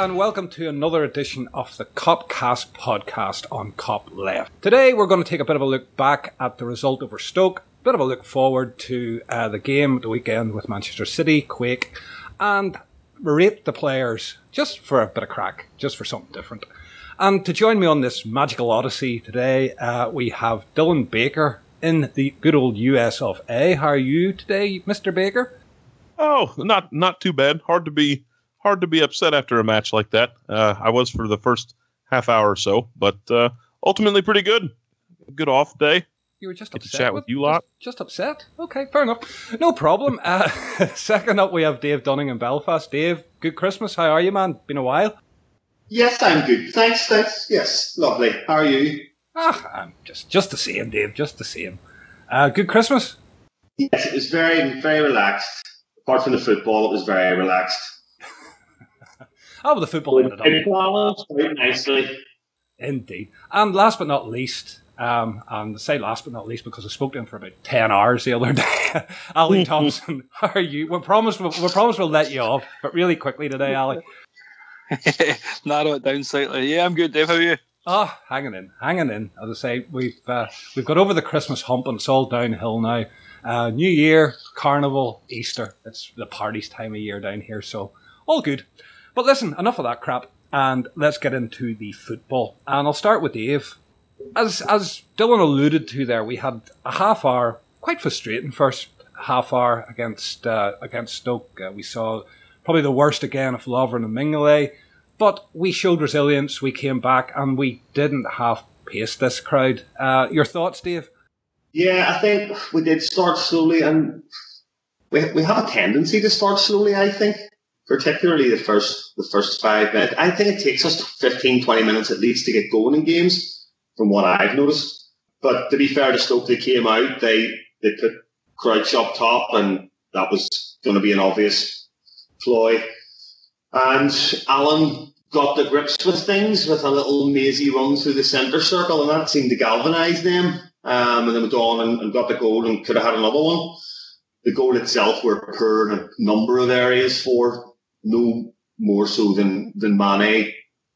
and welcome to another edition of the Copcast podcast on Cop Left. Today, we're going to take a bit of a look back at the result over Stoke, a bit of a look forward to uh, the game the weekend with Manchester City, Quake, and rate the players just for a bit of crack, just for something different. And to join me on this magical odyssey today, uh, we have Dylan Baker in the good old US of A. How are you today, Mr. Baker? Oh, not not too bad. Hard to be hard to be upset after a match like that. Uh, I was for the first half hour or so, but uh, ultimately pretty good. Good off day. You were just Get to upset. chat with you lot. Just, just upset. Okay, fair enough. No problem. Uh, second up, we have Dave Dunning in Belfast. Dave, good Christmas. How are you, man? Been a while. Yes, I'm good. Thanks, thanks. Yes, lovely. How are you? Ah, I'm just just the same, Dave. Just the same. Uh, good Christmas. Yes, it was very, very relaxed. Apart from the football, it was very relaxed. Oh, well, the football ended up. It balanced quite nicely. Indeed. And last but not least, um, and I say last but not least because I spoke to him for about 10 hours the other day. Ali Thompson, how are you? We promised, we promised we'll let you off, but really quickly today, Ali. Narrow it down slightly. Yeah, I'm good, Dave. How are you? Oh, hanging in, hanging in. As I say, we've uh, we've got over the Christmas hump and it's all downhill now. Uh, New Year, Carnival, Easter. It's the parties time of year down here, so all good. But listen, enough of that crap, and let's get into the football. And I'll start with Dave. As as Dylan alluded to there, we had a half hour, quite frustrating first half hour against uh, against Stoke. Uh, we saw probably the worst again of Lovren and Mignolet. But we showed resilience. We came back and we didn't half pace this crowd. Uh, your thoughts, Dave? Yeah, I think we did start slowly, and we we have a tendency to start slowly. I think, particularly the first the first five minutes. I think it takes us 15, 20 minutes at least to get going in games, from what I've noticed. But to be fair to Stoke, they came out. They they put Crouch up top, and that was going to be an obvious ploy. And Alan got the grips with things with a little mazy run through the centre circle, and that seemed to galvanise them. Um, and then went on and, and got the goal and could have had another one. The goal itself were poor in a number of areas for no more so than than Mane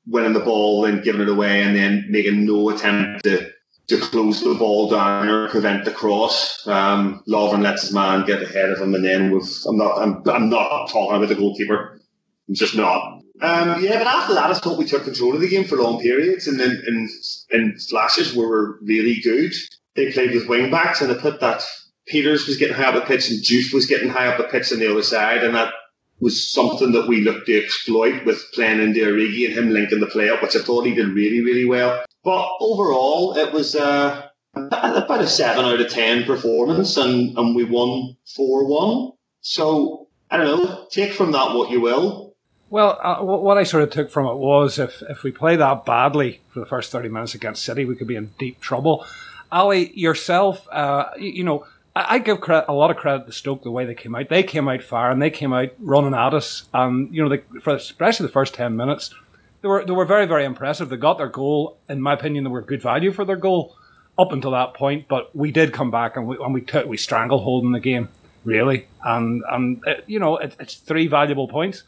winning the ball and giving it away and then making no attempt to to close the ball down or prevent the cross. Um, Lovren lets his man get ahead of him, and then with I'm not I'm, I'm not talking about the goalkeeper. I'm just not. Um, yeah, but after that, I thought we took control of the game for long periods, and then in in flashes we were really good. They played with wing backs, and they put that Pieters was getting high up the pitch, and Juice was getting high up the pitch on the other side, and that was something that we looked to exploit with playing into Origi and him linking the play up, which I thought he did really, really well. But overall, it was uh, about a seven out of ten performance, and, and we won four one. So I don't know. Take from that what you will. Well, uh, what I sort of took from it was if, if we play that badly for the first 30 minutes against City, we could be in deep trouble. Ali, yourself, uh, you, you know, I, I give credit, a lot of credit to Stoke the way they came out. They came out far and they came out running at us, and you know, they, for especially the first 10 minutes, they were they were very very impressive. They got their goal. In my opinion, they were good value for their goal up until that point. But we did come back and we and we took we stranglehold in the game really, and and uh, you know it, it's three valuable points.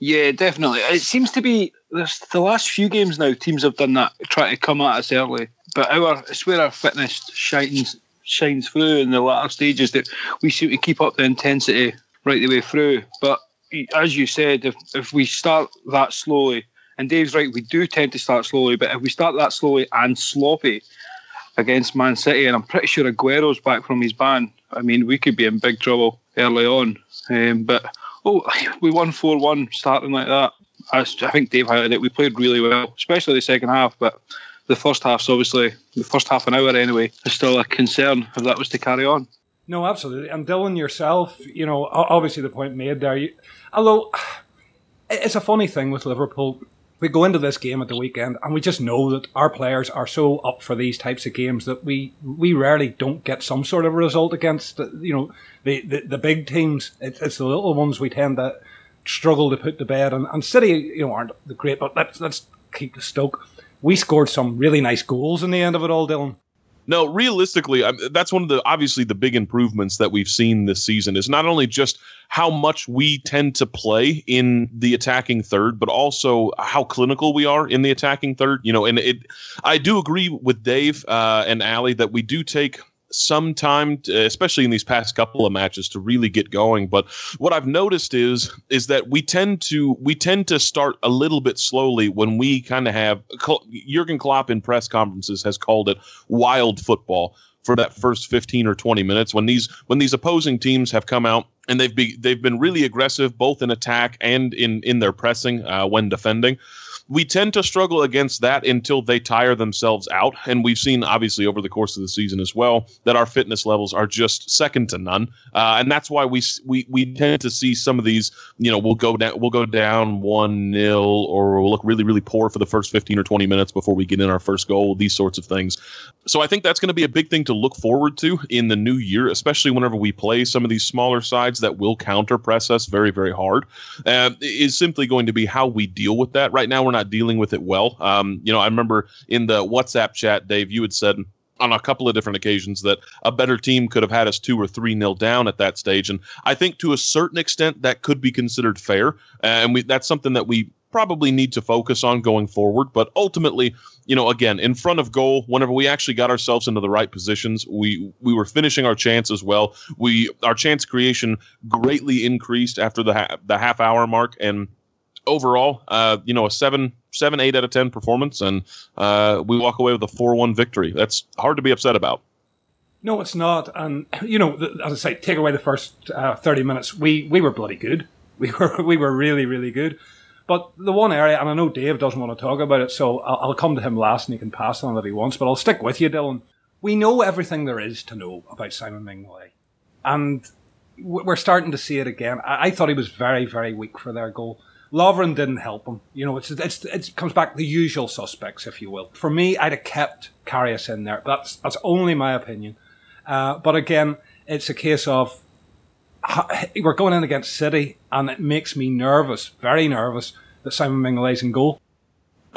Yeah, definitely. It seems to be the last few games now. Teams have done that, try to come at us early. But our it's where our fitness shines shines through in the latter stages that we seem to keep up the intensity right the way through. But as you said, if if we start that slowly, and Dave's right, we do tend to start slowly. But if we start that slowly and sloppy against Man City, and I'm pretty sure Aguero's back from his ban. I mean, we could be in big trouble early on. Um, but oh, we won four one starting like that. I, I think Dave highlighted it. We played really well, especially the second half. But the first half's obviously the first half an hour anyway is still a concern if that was to carry on. No, absolutely. And Dylan, yourself, you know, obviously the point made there. You, although it's a funny thing with Liverpool, we go into this game at the weekend and we just know that our players are so up for these types of games that we we rarely don't get some sort of result against the, you know the, the, the big teams. It, it's the little ones we tend to struggle to put to bed. And, and City, you know, aren't the great, but let's let's keep the Stoke. We scored some really nice goals in the end of it all, Dylan. No, realistically, that's one of the obviously the big improvements that we've seen this season is not only just how much we tend to play in the attacking third, but also how clinical we are in the attacking third. You know, and it, I do agree with Dave uh, and Allie that we do take some time, to, especially in these past couple of matches, to really get going. But what I've noticed is is that we tend to we tend to start a little bit slowly when we kind of have Jurgen Klopp in press conferences has called it wild football for that first 15 or 20 minutes when these when these opposing teams have come out and they've be, they've been really aggressive both in attack and in in their pressing uh, when defending we tend to struggle against that until they tire themselves out. And we've seen, obviously, over the course of the season as well, that our fitness levels are just second to none. Uh, and that's why we, we we tend to see some of these. You know, we'll go down we'll go down one nil, or we'll look really really poor for the first fifteen or twenty minutes before we get in our first goal. These sorts of things. So I think that's going to be a big thing to look forward to in the new year, especially whenever we play some of these smaller sides that will counter press us very very hard. Uh, is simply going to be how we deal with that. Right now, we're not not dealing with it well. Um, you know, I remember in the WhatsApp chat, Dave, you had said on a couple of different occasions that a better team could have had us two or three nil down at that stage, and I think to a certain extent that could be considered fair, and we that's something that we probably need to focus on going forward. But ultimately, you know, again, in front of goal, whenever we actually got ourselves into the right positions, we we were finishing our chance as well. We our chance creation greatly increased after the ha- the half hour mark, and overall, uh, you know, a seven, seven, eight out of ten performance, and uh, we walk away with a four-one victory. That's hard to be upset about. No, it's not. And you know, as I say, take away the first uh, thirty minutes, we we were bloody good. We were we were really really good. But the one area, and I know Dave doesn't want to talk about it, so I'll, I'll come to him last, and he can pass on if he wants. But I'll stick with you, Dylan. We know everything there is to know about Simon Mignolet, and we're starting to see it again. I thought he was very very weak for their goal. Lovren didn't help him. You know, it's, it's it comes back the usual suspects, if you will. For me, I'd have kept Karius in there. That's that's only my opinion. Uh, but again, it's a case of we're going in against City, and it makes me nervous, very nervous, that Simon Mignolet's in goal.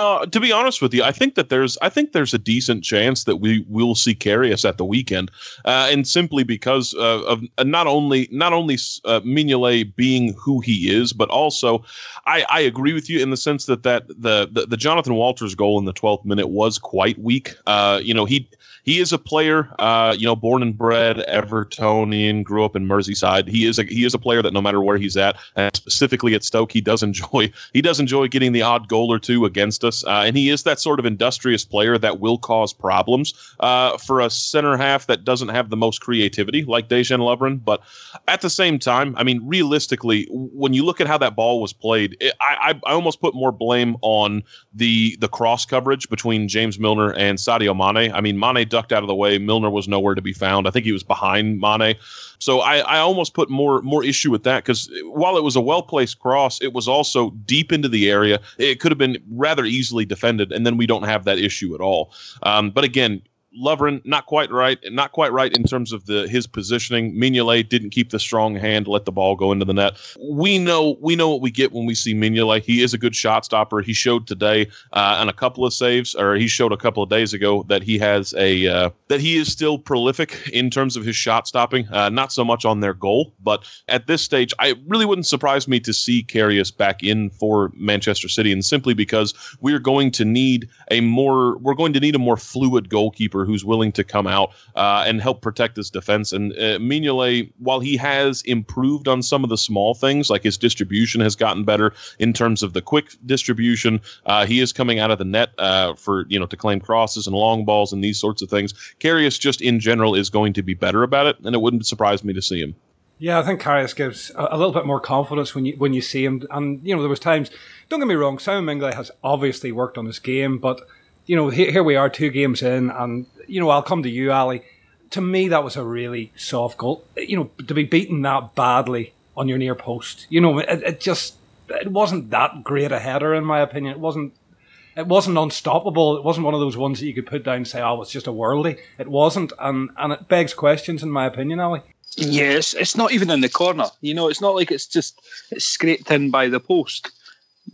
Uh, to be honest with you, I think that there's I think there's a decent chance that we will see Karius at the weekend, uh, and simply because uh, of not only not only uh, Mignolet being who he is, but also I, I agree with you in the sense that that the, the, the Jonathan Walters goal in the 12th minute was quite weak. Uh, you know he he is a player, uh, you know, born and bred Evertonian, grew up in Merseyside. He is a he is a player that no matter where he's at, and specifically at Stoke, he does enjoy he does enjoy getting the odd goal or two against us, uh, and he is that sort of industrious player that will cause problems uh, for a center half that doesn't have the most creativity like Dejan Lovren. But at the same time, I mean, realistically, when you look at how that ball was played, it, I, I almost put more blame on the the cross coverage between James Milner and Sadio Mane. I mean, Mane ducked out of the way. Milner was nowhere to be found. I think he was behind Mane. So I, I almost put more more issue with that because while it was a well placed cross, it was also deep into the area. It could have been rather easily defended, and then we don't have that issue at all. Um, but again, Lovren not quite right, not quite right in terms of the his positioning. Mignolet didn't keep the strong hand, let the ball go into the net. We know we know what we get when we see Mignolet. He is a good shot stopper. He showed today uh, on a couple of saves, or he showed a couple of days ago that he has a uh, that he is still prolific in terms of his shot stopping. Uh, not so much on their goal, but at this stage, I really wouldn't surprise me to see Karius back in for Manchester City, and simply because we're going to need a more we're going to need a more fluid goalkeeper who's willing to come out uh, and help protect this defense. And uh, Mignolet, while he has improved on some of the small things, like his distribution has gotten better in terms of the quick distribution, uh, he is coming out of the net uh, for you know to claim crosses and long balls and these sorts of things. Karius just in general is going to be better about it, and it wouldn't surprise me to see him. Yeah, I think Karius gives a, little bit more confidence when you when you see him. And you know, there was times. Don't get me wrong, Simon Mignolet has obviously worked on his game, but you know, here, here we are, two games in, and you know, I'll come to you, Ali. To me, that was a really soft goal. You know, to be beaten that badly on your near post, you know, it, it just it wasn't that great a header, in my opinion. It wasn't. It wasn't unstoppable. It wasn't one of those ones that you could put down and say, "Oh, it's just a worldie." It wasn't, and and it begs questions, in my opinion, Ali. Yes, it's not even in the corner. You know, it's not like it's just it's scraped in by the post.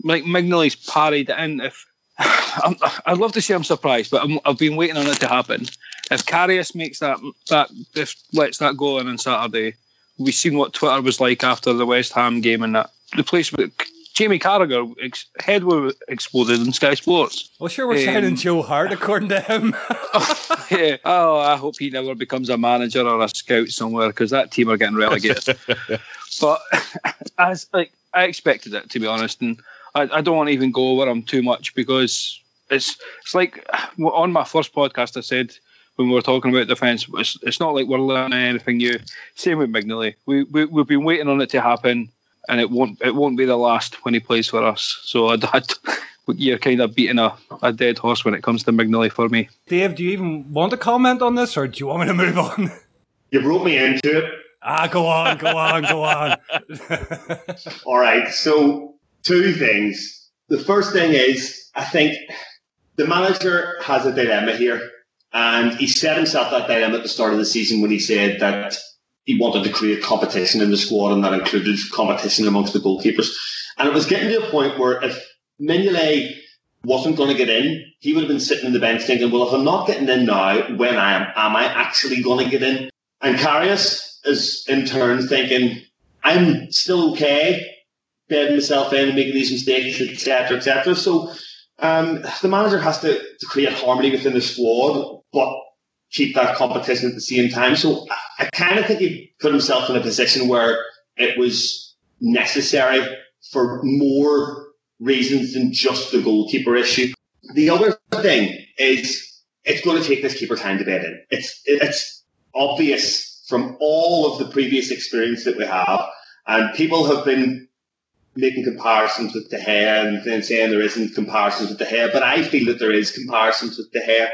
Like Mignolet's parried it in. If I'd love to say I'm surprised, but i have been waiting on it to happen. if Karius makes that that if lets that go in on Saturday, we've seen what Twitter was like after the West Ham game and that the place with Jamie Carragher ex- head was exploded in Sky Sports. Well, sure, we're um, signing Joe Hart according to him. oh, yeah. oh, I hope he never becomes a manager or a scout somewhere because that team are getting relegated. but as like I expected it to be honest, and I, I don't want to even go over them too much because it's it's like on my first podcast I said when we were talking about defence, it's, it's not like we're learning anything new. Same with Mignolet. We, we we've been waiting on it to happen and it won't it won't be the last when he plays for us. So I'd, I'd you're kind of beating a, a dead horse when it comes to Mignolet for me. Dave, do you even want to comment on this, or do you want me to move on? You brought me into it. Ah, go on, go on, go on. All right. So two things. The first thing is, I think the manager has a dilemma here, and he set himself that dilemma at the start of the season when he said that he wanted to create competition in the squad, and that included competition amongst the goalkeepers. And it was getting to a point where if Mignolet wasn't going to get in, he would have been sitting in the bench thinking, well, if I'm not getting in now, when I am, am I actually going to get in? And Karius is in turn thinking, I'm still okay, bedding myself in, and making these mistakes, etc., etc. So um, the manager has to, to create harmony within the squad, but keep that competition at the same time. So I, I kind of think he put himself in a position where it was necessary for more reasons than just the goalkeeper issue. The other thing is it's going to take this keeper time to bed in. It's it's obvious from all of the previous experience that we have, and people have been making comparisons with De Gea and then saying there isn't comparisons with De Gea, but I feel that there is comparisons with De Gea.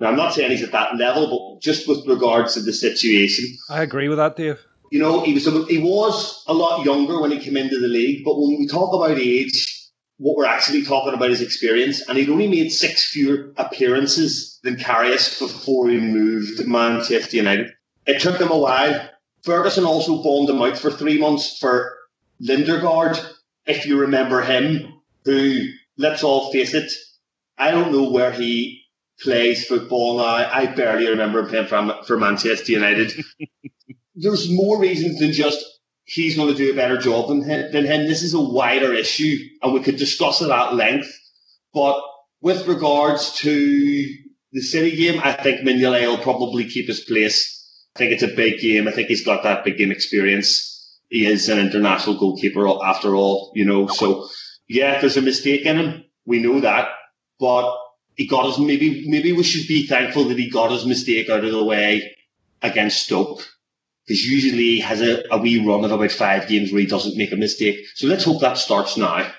Now, I'm not saying he's at that level, but just with regards to the situation. I agree with that, Dave. You know, he was a, he was a lot younger when he came into the league, but when we talk about age, what we're actually talking about is experience, and he'd only made six fewer appearances than Karius before he moved to Manchester United. It took him a while. Ferguson also bonded him out for three months for Lindegaard, if you remember him, who, let's all face it, I don't know where he plays football now. I barely remember him playing for, for Manchester United. There's more reasons than just he's going to do a better job than him, than him. This is a wider issue, and we could discuss it at length. But with regards to the City game, I think Mignolet will probably keep his place. I think it's a big game. I think he's got that big game experience. He is an international goalkeeper after all, you know. So yeah, there's a mistake in him. We know that, but he got his maybe maybe we should be thankful that he got his mistake out of the way against Stoke because usually he has a, a wee run of about five games where he doesn't make a mistake. So let's hope that starts now.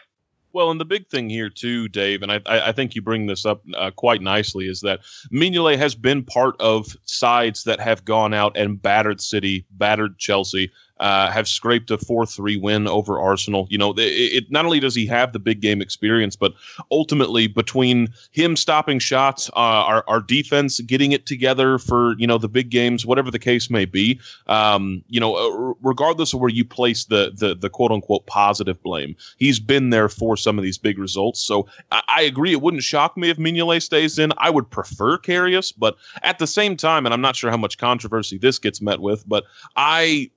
Well, and the big thing here too, Dave, and I, I think you bring this up uh, quite nicely, is that Mignolet has been part of sides that have gone out and battered City, battered Chelsea, uh, have scraped a 4-3 win over Arsenal. You know, it, it, not only does he have the big game experience, but ultimately between him stopping shots, uh, our, our defense getting it together for, you know, the big games, whatever the case may be, um, you know, uh, regardless of where you place the, the, the quote unquote positive blame, he's been there for some of these big results. So I, I agree. It wouldn't shock me if Mignolet stays in. I would prefer Karius, but at the same time, and I'm not sure how much controversy this gets met with, but I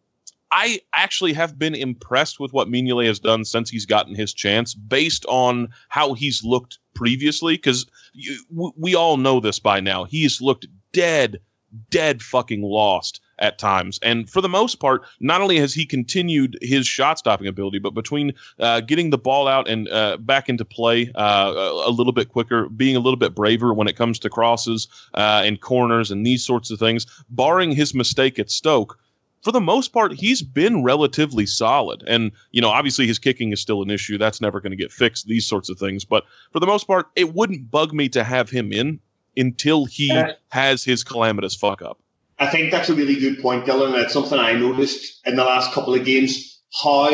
I actually have been impressed with what Mignolet has done since he's gotten his chance, based on how he's looked previously. Because we all know this by now. He's looked dead, dead fucking lost at times. And for the most part, not only has he continued his shot stopping ability, but between uh, getting the ball out and uh, back into play uh, a little bit quicker, being a little bit braver when it comes to crosses uh, and corners and these sorts of things, barring his mistake at Stoke for the most part, he's been relatively solid. And, you know, obviously his kicking is still an issue. That's never going to get fixed, these sorts of things. But for the most part, it wouldn't bug me to have him in until he uh, has his calamitous fuck up. I think that's a really good point, Dylan. It's something I noticed in the last couple of games how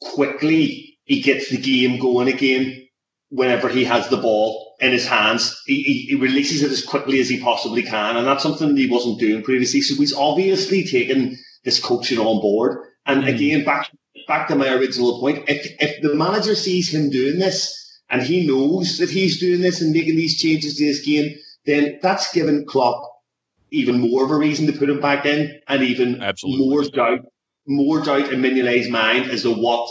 quickly he gets the game going again whenever he has the ball in his hands. He, he, he, releases it as quickly as he possibly can, and that's something he wasn't doing previously. So he's obviously taken this coaching on board. And mm. again, back back to my original point, if if the manager sees him doing this and he knows that he's doing this and making these changes to his game, then that's given Klopp even more of a reason to put him back in, and even Absolutely. more doubt, more doubt in Mignolet's mind as to what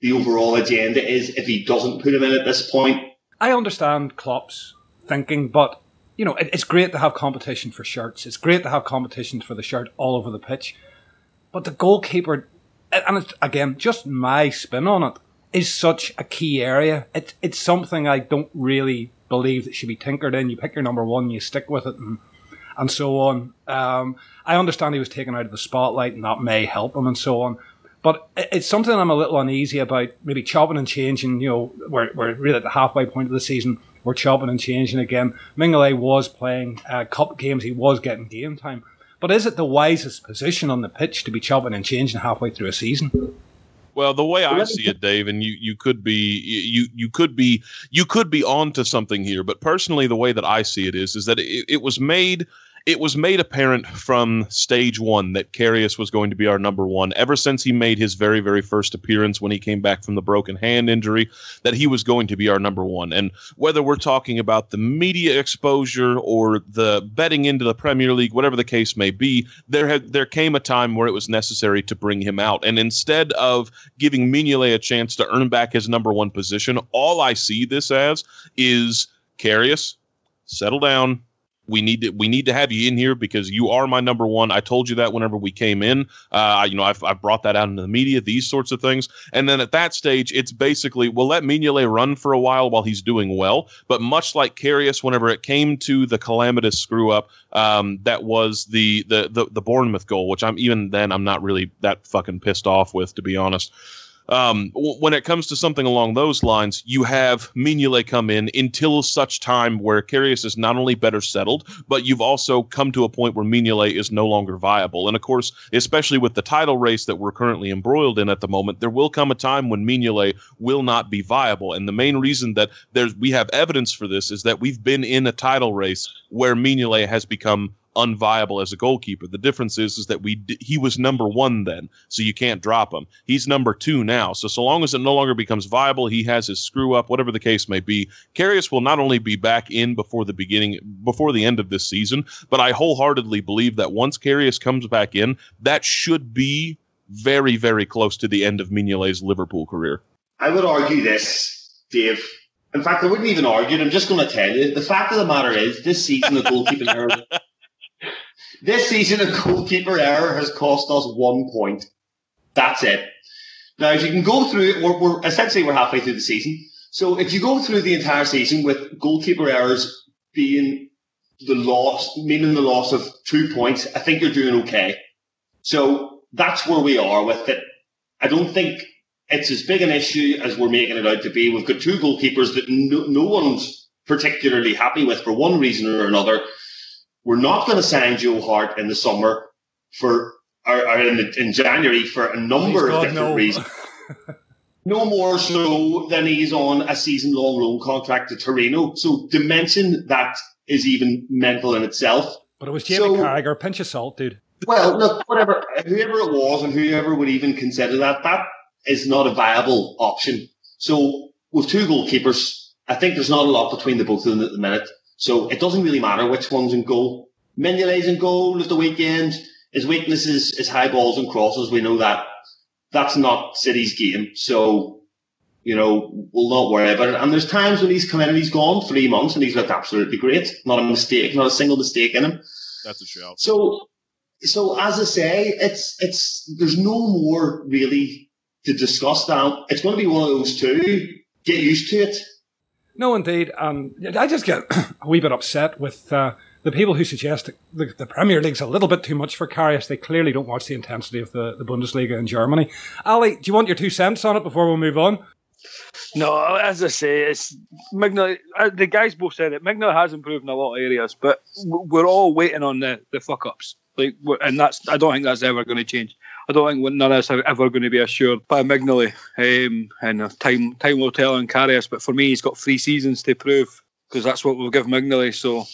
the overall agenda is if he doesn't put him in at this point. I understand Klopp's thinking, but you know it, it's great to have competition for shirts. It's great to have competition for the shirt all over the pitch, but the goalkeeper, and it's, again, just my spin on it, is such a key area. It, it's something I don't really believe that should be tinkered in. You pick your number one, you stick with it, and and so on. Um, I understand he was taken out of the spotlight, and that may help him, and so on. But it's something I'm a little uneasy about. Maybe chopping and changing. You know, we're we're really at the halfway point of the season. We're chopping and changing again. Mignolet was playing uh, cup games. He was getting game time. But is it the wisest position on the pitch to be chopping and changing halfway through a season? Well, the way I see it, Dave, and you you could be you you could be you could be onto something here, but personally, the way that I see it is is that it, it was made it was made apparent from stage one that Karius was going to be our number one ever since he made his very very first appearance when he came back from the broken hand injury that he was going to be our number one, and whether we're talking about the media exposure or the betting into the Premier League, whatever the case may be, there had there came a time where it was necessary to bring him out, and instead of giving Mignolet a chance to earn back his number one position. All I see this as is Karius, settle down. We need to we need to have you in here because you are my number one. I told you that whenever we came in. Uh, you know, I've, I've brought that out into the media, these sorts of things. And then at that stage, it's basically we'll let Mignolet run for a while while he's doing well. But much like Karius, whenever it came to the calamitous screw up, um, that was the, the the the Bournemouth goal, which I'm even then I'm not really that fucking pissed off with, to be honest. Um, w- when it comes to something along those lines, you have Mignolet come in until such time where Karius is not only better settled, but you've also come to a point where Mignolet is no longer viable. And of course, especially with the title race that we're currently embroiled in at the moment, there will come a time when Mignolet will not be viable. And the main reason that there's we have evidence for this is that we've been in a title race where Mignolet has become unviable as a goalkeeper. The difference is is that we d- he was number 1 then, so you can't drop him. He's number 2 now. So so long as it no longer becomes viable, he has his screw up, whatever the case may be. Karius will not only be back in before the beginning before the end of this season, but I wholeheartedly believe that once Karius comes back in, that should be very very close to the end of Mignolet's Liverpool career. I would argue this, Dave. In fact, I wouldn't even argue it. I'm just going to tell you. The fact of the matter is, this season the goalkeeping this season of goalkeeper error has cost us one point. That's it. Now, if you can go through we're, we're essentially we're halfway through the season. So if you go through the entire season with goalkeeper errors being the loss, meaning the loss of two points, I think you're doing okay. So that's where we are with it. I don't think it's as big an issue as we're making it out to be. We've got two goalkeepers that no, no one's particularly happy with for one reason or another. We're not going to sign Joe Hart in the summer for or, or in, in January for a number Please of God, different no. reasons. No more so than he's on a season long loan contract to Torino. So to mention that is even mental in itself. But it was Jamie So- Carragher. Pinch of salt, dude. Well, look, whatever, whoever it was and whoever would even consider that, that is not a viable option. So with two goalkeepers, I think there's not a lot between the both of them at the minute. So it doesn't really matter which one's in goal. Mignolet's in goal at the weekend. His weakness is, is high balls and crosses. We know that. That's not City's game. So, you know, we'll not worry about it. And there's times when he's come in and he's gone three months and he's looked absolutely great. Not a mistake, not a single mistake in him. That's a shout. So, so as I say, it's it's there's no more really to discuss now. It's going to be one of those two. Get used to it. No, indeed. Um, I just get a wee bit upset with uh, the people who suggest that the, the Premier League's a little bit too much for Karius. They clearly don't watch the intensity of the, the Bundesliga in Germany. Ali, do you want your two cents on it before we move on? No, as I say, it's uh, The guys both said it. Mignolet has improved in a lot of areas, but we're all waiting on the, the fuck ups. Like, and that's I don't think that's ever going to change. I don't think none of us are ever going to be assured by Mignolet. Um, and time time will tell on Karius, but for me, he's got three seasons to prove because that's what we'll give Mignolet. So,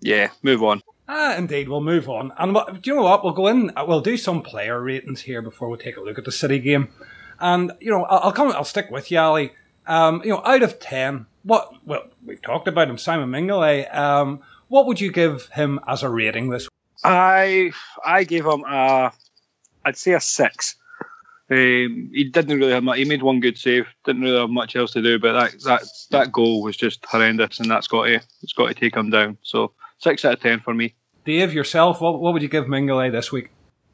yeah, move on. Ah, indeed, we'll move on. And what, do you know what? We'll go in. uh, We'll do some player ratings here before we take a look at the City game. And you know, I'll, I'll come. I'll stick with you, Ali. Um, you know, out of ten, what? Well, we've talked about him, Simon Mignolet. Um, what would you give him as a rating this? I I gave him a, I'd say a six. Um, he didn't really have much. He made one good save. Didn't really have much else to do. But that that that goal was just horrendous, and that's got to it's got to take him down. So six out of ten for me. Dave, yourself, what, what would you give Mignolet this week?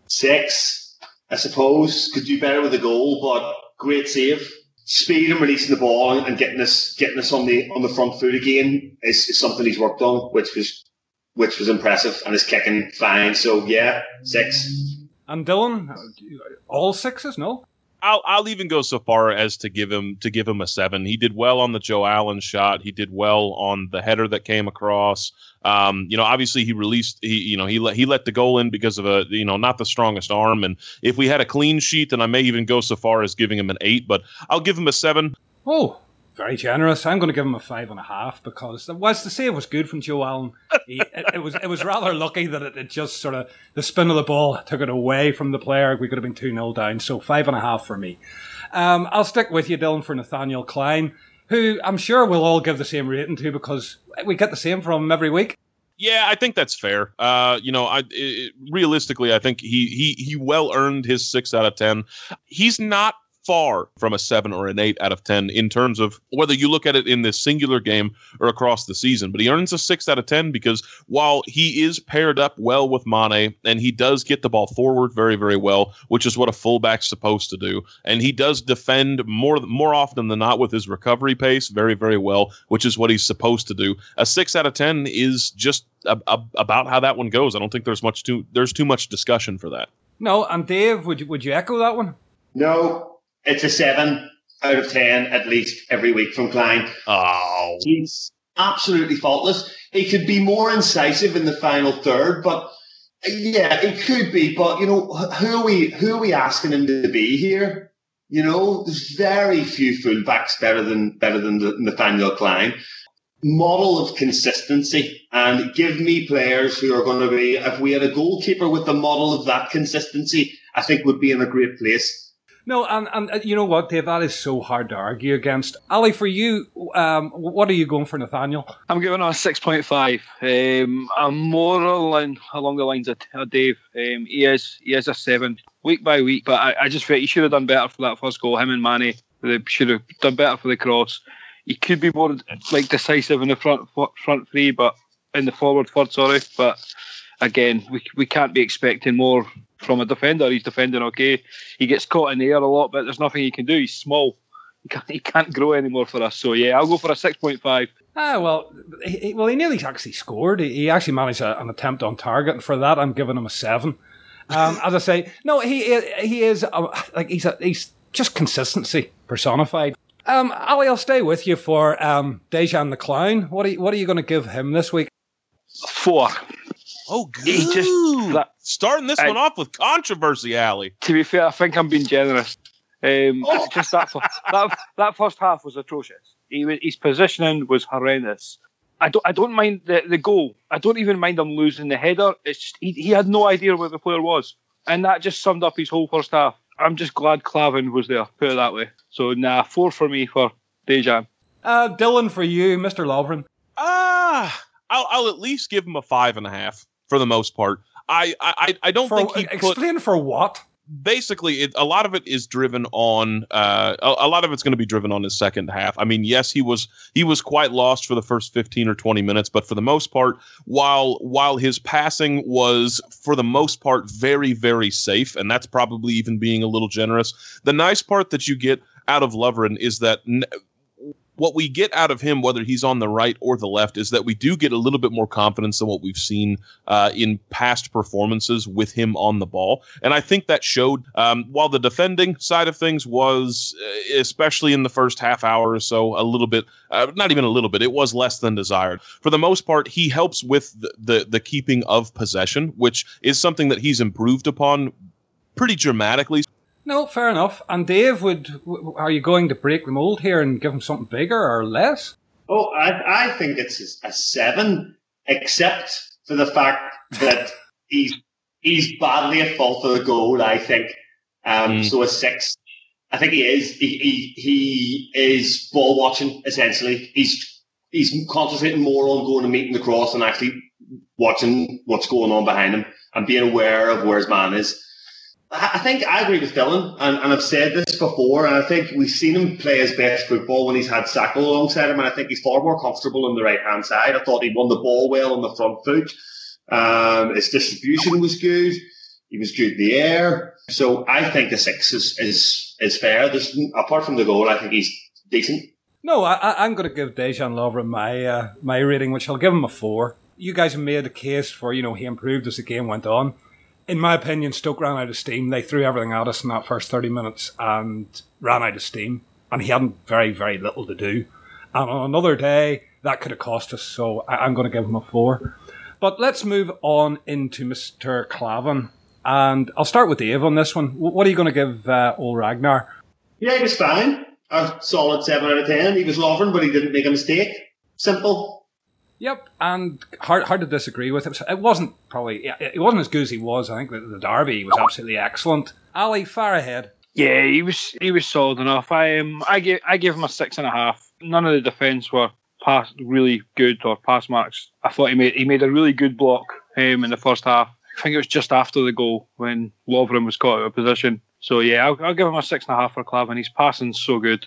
Six, I suppose. Could do better with the goal, but great save. Speed and releasing the ball and getting us getting us on the on the front foot again is, is something he's worked on, which was which was impressive, and his kicking fine. So yeah, six. And Dylan, all sixes? No. I'll I'll even go so far as to give him to give him a seven. He did well on the Joe Allen shot. He did well on the header that came across. Um, you know, obviously he released he you know he let he let the goal in because of a you know not the strongest arm. And if we had a clean sheet, then I may even go so far as giving him an eight. But I'll give him a seven. Oh, very generous. I'm going to give him a five and a half because whilst the save was good from Joe Allen, he, it, it, was it was rather lucky that it, it, just sort of the spin of the ball took it away from the player. We could have been two 0 down, so five and a half for me. Um, I'll stick with you, Dylan, for Nathaniel Klein, who I'm sure we'll all give the same rating to because we get the same from him every week. Yeah, I think that's fair. Uh, you know, I it, realistically, I think he he he well earned his six out of ten. He's not far from a seven or an eight out of 10 in terms of whether you look at it in this singular game or across the season. But he earns a six out of 10 because while he is paired up well with Mane and he does get the ball forward very, very well, which is what a fullback's supposed to do, and he does defend more, more often than not with his recovery pace very, very well, which is what he's supposed to do. A six out of 10 is just a, a, about how that one goes. I don't think there's much too, there's too much discussion for that. No, and Dave, would you, would you echo that one? No, it's a seven out of ten at least every week from Klein. Oh, he's absolutely faultless. He could be more incisive in the final third, but yeah, it could be. But you know, who are we? Who are we asking him to be here? You know, there's very few fullbacks better than better than Nathaniel Klein. Model of consistency, and give me players who are going to be. If we had a goalkeeper with the model of that consistency, I think would be in a great place. No, and, and uh, you know what, Dave? That is so hard to argue against. Ali, for you, um, what are you going for, Nathaniel? I'm giving a 6.5. Um, I'm more along, along the lines of Dave. Um, he is he is a 7 week by week, but I, I just feel he should have done better for that first goal. Him and Mane they should have done better for the cross. He could be more like decisive in the front front three, but in the forward third, sorry. But again, we, we can't be expecting more from a defender. He's defending okay. He gets caught in the air a lot, but there's nothing he can do. He's small. He can't, he can't grow anymore for us. So yeah, I'll go for a six point five. Ah, well, he, well, he nearly actually scored. He, he actually managed a, an attempt on target, and for that, I'm giving him a seven. Um, as I say, no, he he is uh, like he's a, he's just consistency personified. Um, Ali, I'll stay with you for um, Dejan the Clown. What are you, what are you going to give him this week? Four. Oh, good. He just, that, Starting this I, one off with controversy, Ali. To be fair, I think I'm being generous. Um, oh. Just that, that that first half was atrocious. He, his positioning was horrendous. I don't I don't mind the, the goal. I don't even mind him losing the header. It's just he, he had no idea where the player was, and that just summed up his whole first half. I'm just glad Klavan was there. Put it that way. So nah, four for me for Dejan. Uh, Dylan for you, Mr. Lovren. Ah, I'll, I'll at least give him a five and a half for the most part. I I, I don't for, think he explain put, for what. Basically, it, a lot of it is driven on. Uh, a, a lot of it's going to be driven on his second half. I mean, yes, he was he was quite lost for the first fifteen or twenty minutes, but for the most part, while while his passing was for the most part very very safe, and that's probably even being a little generous. The nice part that you get out of Lovren is that what we get out of him, whether he's on the right or the left, is that we do get a little bit more confidence than what we've seen uh, in past performances with him on the ball. And I think that showed. Um, while the defending side of things was, uh, especially in the first half hour or so, a little bit, uh, not even a little bit, it was less than desired. For the most part, he helps with the, the, the keeping of possession, which is something that he's improved upon pretty dramatically. No, fair enough. And Dave, would are you going to break the mold here and give him something bigger or less? Oh, I, I think it's a seven, except for the fact that he's he's badly at fault for the goal. I think um, mm. so. A six. I think he is. He, he he is ball watching essentially. He's he's concentrating more on going and meeting the cross and actually watching what's going on behind him and being aware of where his man is. I think I agree with Dylan, and, and I've said this before, and I think we've seen him play his best football when he's had Sakho alongside him, and I think he's far more comfortable on the right hand side. I thought he won the ball well on the front foot. Um, his distribution was good. He was good in the air. So I think a six is is, is fair. There's, apart from the goal, I think he's decent. No, I, am going to give Dejan Lovren my uh, my rating, which I'll give him a four. You guys have made a case for you know he improved as the game went on in my opinion, Stoke ran out of steam. They threw everything at us in that first 30 minutes and ran out of steam. And he had very, very little to do. And on another day, that could have cost us. So I- am going to give him a four. But let's move on into Mr. Klavan. And I'll start with Dave on this one. What are you going to give uh, old Ragnar? Yeah, he was fine. A solid 7 out of 10. He was loving, but he didn't make a mistake. Simple. Yep, and hard hard to disagree with it. It wasn't probably it wasn't as good as he was. I think the, the Derby was absolutely excellent. Ali, far ahead. Yeah, he was he was solid enough. I um I give I give him a six and a half. None of the defence were pass really good or pass marks. I thought he made he made a really good block um, in the first half. I think it was just after the goal when Lovren was caught out of position. So yeah, I'll, I'll give him a six and a half for Klavan. He's passing so good.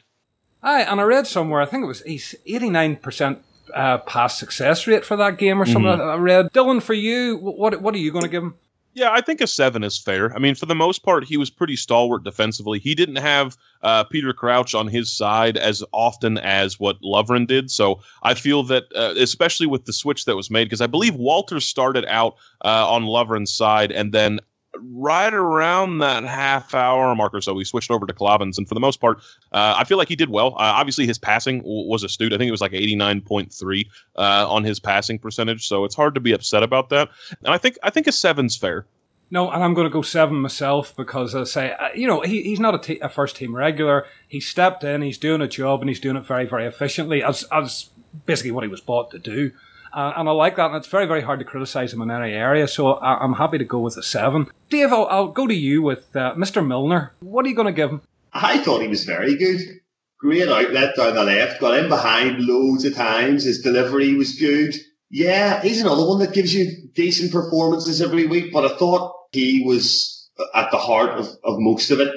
Aye, and I read somewhere I think it was he's eighty nine percent uh, pass success rate for that game or something. Mm-hmm. I read. Dylan, for you, what what are you going to give him? Yeah, I think a seven is fair. I mean, for the most part, he was pretty stalwart defensively. He didn't have uh, Peter Crouch on his side as often as what Lovren did. So I feel that, uh, especially with the switch that was made, because I believe Walter started out uh, on Lovren's side, and then right around that half hour mark or so, we switched over to Klavan's, and for the most part, uh, I feel like he did well. Uh, obviously, his passing w- was astute. I think it was like 89.3 uh, on his passing percentage, so it's hard to be upset about that. And I think I think a seven's fair. No, and I'm going to go seven myself because I say, uh, you know, he, he's not a, t- a first team regular. He stepped in, he's doing a job, and he's doing it very, very efficiently, as as basically what he was bought to do. Uh, and I like that. And it's very, very hard to criticize him in any area. So I, am happy to go with a seven. Dave, I'll, I'll go to you with uh, Mr. Milner. What are you going to give him? I thought he was very good. Great outlet down the left, got in behind loads of times. His delivery was good. Yeah, he's another one that gives you decent performances every week, but I thought he was at the heart of, of most of it.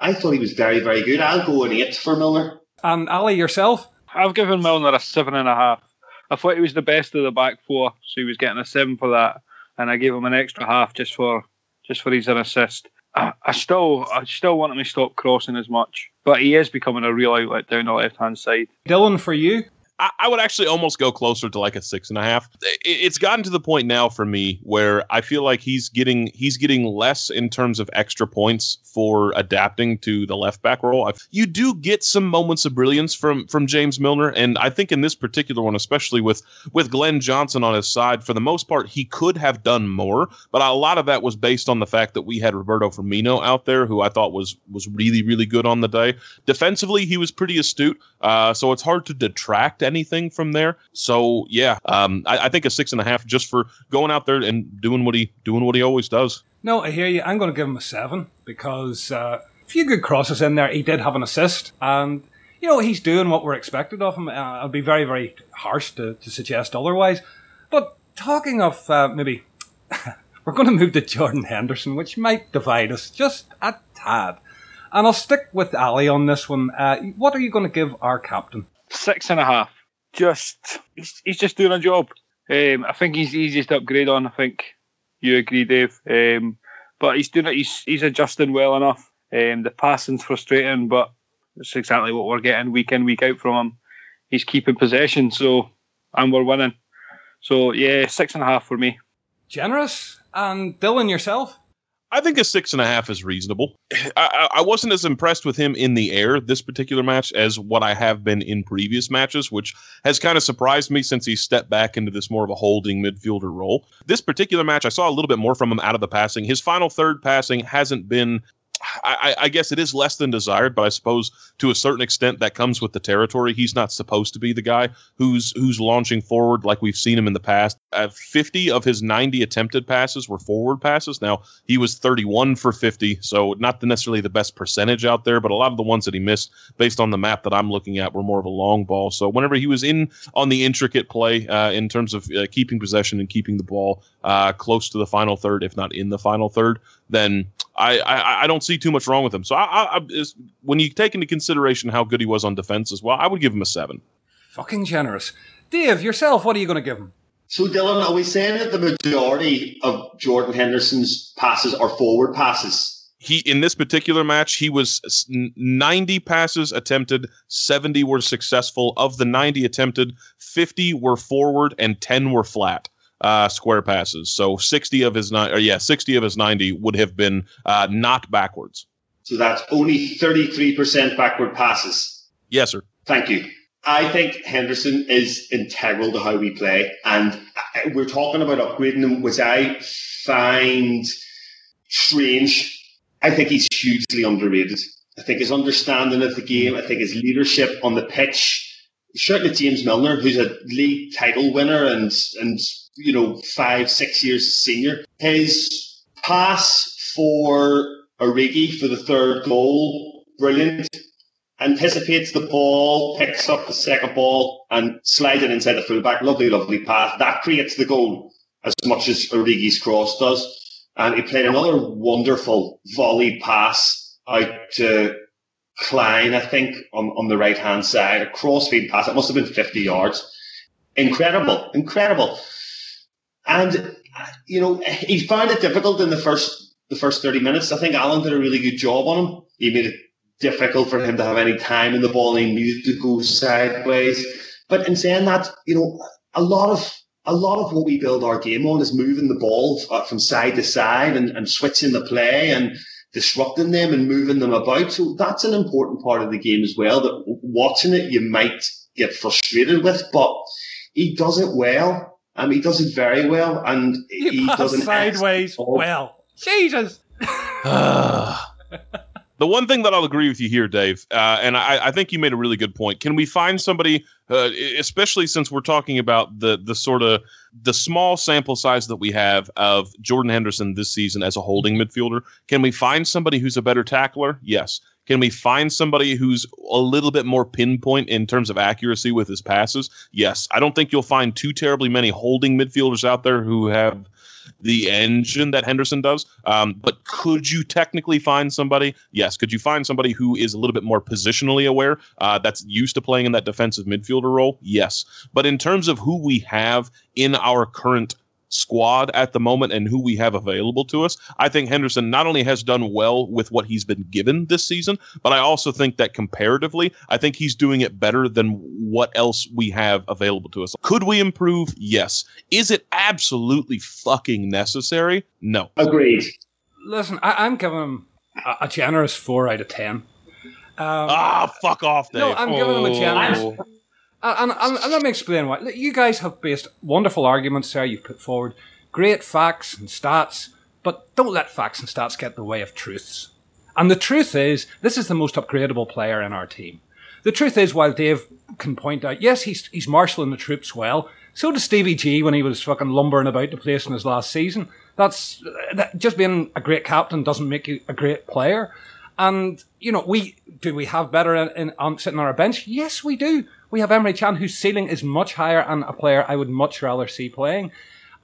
I thought he was very, very good. I'll go an eight for Milner. And Ali, yourself? I've given Milner a seven and a half. I thought he was the best of the back four, so he was getting a seven for that, and I gave him an extra half just for just for his assist. I, I still I still want him to stop crossing as much, but he is becoming a real outlet down the left hand side. Dylan, for you, I, I, would actually almost go closer to like a six and a half. It, it's gotten to the point now for me where I feel like he's getting he's getting less in terms of extra points for adapting to the left back role. You do get some moments of brilliance from from James Milner, and I think in this particular one, especially with with Glen Johnson on his side, for the most part, he could have done more. But a lot of that was based on the fact that we had Roberto Firmino out there, who I thought was was really really good on the day. Defensively, he was pretty astute, uh, so it's hard to detract anything from there. So yeah, um, I, I, think a six and a half just for going out there and doing what he doing what he always does. No, I hear you. I'm going to give him a seven because uh, a few good crosses in there. He did have an assist, and you know he's doing what we're expected of him. Uh, I'll be very very harsh to, to suggest otherwise. But talking of uh, maybe. we're going to move to Jordan Henderson, which might divide us just a tad. And I'll stick with Ali on this one. Uh, what are you going to give our captain? Six and a half just he's, he's just doing a job. Um, I think he's the easiest upgrade on. I think you agree, Dave. Um, but he's doing it. He's he's adjusting well enough. Um, the passing's frustrating, but it's exactly what we're getting week in week out from him. He's keeping possession, so and we're winning. So yeah, six and a half for me. Generous and Dylan yourself. I think a six and a half is reasonable. I, I, wasn't as impressed with him in the air this particular match as what I have been in previous matches, which has kind of surprised me since he stepped back into this more of a holding midfielder role. This particular match, I saw a little bit more from him out of the passing. His final third passing hasn't been I, I, guess it is less than desired, but I suppose to a certain extent that comes with the territory. He's not supposed to be the guy who's who's launching forward like we've seen him in the past. Uh, 50 of his 90 attempted passes were forward passes. Now he was 31 for 50, so not necessarily the best percentage out there, but a lot of the ones that he missed, based on the map that I'm looking at, were more of a long ball. So whenever he was in on the intricate play uh, in terms of uh, keeping possession and keeping the ball uh, close to the final third, if not in the final third, then I, I, I don't see too much wrong with him. So I, I, when you take into consideration how good he was on defense as well, I would give him a seven. Fucking generous, Dave. Yourself, what are you going to give him? So Dylan, are we saying that the majority of Jordan Henderson's passes are forward passes? He in this particular match, he was 90 passes attempted, 70 were successful. Of the 90 attempted, 50 were forward and 10 were flat uh, square passes. So 60 of his nine, or yeah, 60 of his 90 would have been uh, not backwards. So that's only 33% backward passes. Yes, sir. Thank you. I think Henderson is integral to how we play, and we're talking about upgrading him, which I find strange. I think he's hugely underrated. I think his understanding of the game, I think his leadership on the pitch. Certainly, James Milner, who's a league title winner and and you know, five, six years a senior. His pass for Origi for the third goal, brilliant. Anticipates the ball, picks up the second ball, and slides it inside the fullback. Lovely, lovely pass. That creates the goal as much as Origi's cross does. And he played another wonderful volley pass out to Clyne, I think, on, on the right hand side, a crossfield pass. It must have been 50 yards. Incredible, incredible. And you know, he found it difficult in the first the first thirty minutes. I think Allen did a really good job on him. He made it difficult for him to have any time in the ball. He needed to go sideways. But in saying that, you know, a lot of a lot of what we build our game on is moving the ball uh, from side to side and, and switching the play and disrupting them and moving them about. So that's an important part of the game as well. That watching it, you might get frustrated with, but he does it well. Um, he does it very well, and you he does it sideways well. Jesus. the one thing that I'll agree with you here, Dave, uh, and I, I, think you made a really good point. Can we find somebody, uh, especially since we're talking about the the sort of the small sample size that we have of Jordan Henderson this season as a holding midfielder? Can we find somebody who's a better tackler? Yes. Can we find somebody who's a little bit more pinpoint in terms of accuracy with his passes? Yes. I don't think you'll find too terribly many holding midfielders out there who have the engine that Henderson does. Um, but could you technically find somebody? Yes. Could you find somebody who is a little bit more positionally aware, uh, that's used to playing in that defensive midfielder role? Yes. But in terms of who we have in our current squad at the moment and who we have available to us, I think Henderson not only has done well with what he's been given this season, but I also think that comparatively, I think he's doing it better than what else we have available to us. Could we improve? Yes. Is it absolutely fucking necessary? No. Agreed. Listen, I, am giving him a, a, generous four out of ten. Um, ah, fuck off, Dave. No, I'm giving him a generous. Oh. And, and, and, let me explain why. You guys have based wonderful arguments there. You've put forward great facts and stats, but don't let facts and stats get in the way of truths. And the truth is, this is the most upgradable player in our team. The truth is, while Dave can point out, yes, he's he's marshalling the troops well. So does Stevie G when he was fucking lumbering about the place in his last season. That's that, just being a great captain doesn't make you a great player. And you know, we do we have better in, in sitting on our bench? Yes, we do. We have Emre Can, whose ceiling is much higher and a player I would much rather see playing.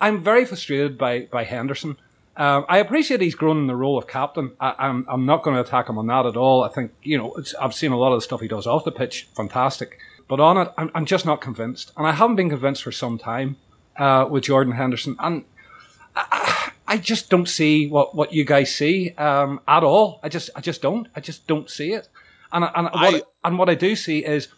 I'm very frustrated by, by Henderson. Uh, I appreciate he's grown in the role of captain. I, I'm, I'm not going to attack him on that at all. I think, you know, I've seen a lot of the stuff he does off the pitch, fantastic. But on it, I'm, I'm just not convinced. And I haven't been convinced for some time uh, with Jordan Henderson. And I, I, just don't see what, what you guys see um, at all. I just I just don't. I just don't see it. And, and, I, what, and what I do see is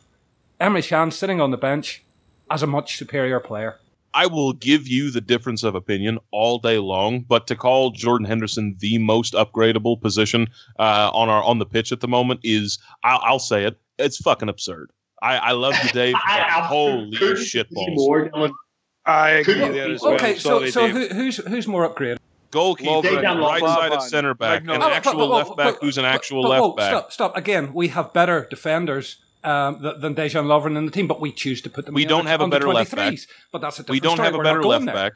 Emre Can sitting on the bench as a much superior player. I will give you the difference of opinion all day long, but to call Jordan Henderson the most upgradable position uh, on our on the pitch at the moment is, I'll, I'll say it, it's fucking absurd. I, I love you, Dave. holy shit balls. I agree there as well. Okay, so so who, who's who's more upgraded? Goalkeeper, right Lovren, sided center back, an Oh, actual left back who's an actual left back. Stop, stop. Again, we have better defenders um, th- than Dejan Lovren in the team, but we choose to put them We don't the, have a better left back. But that's a different we don't story. have a We're better left there. back.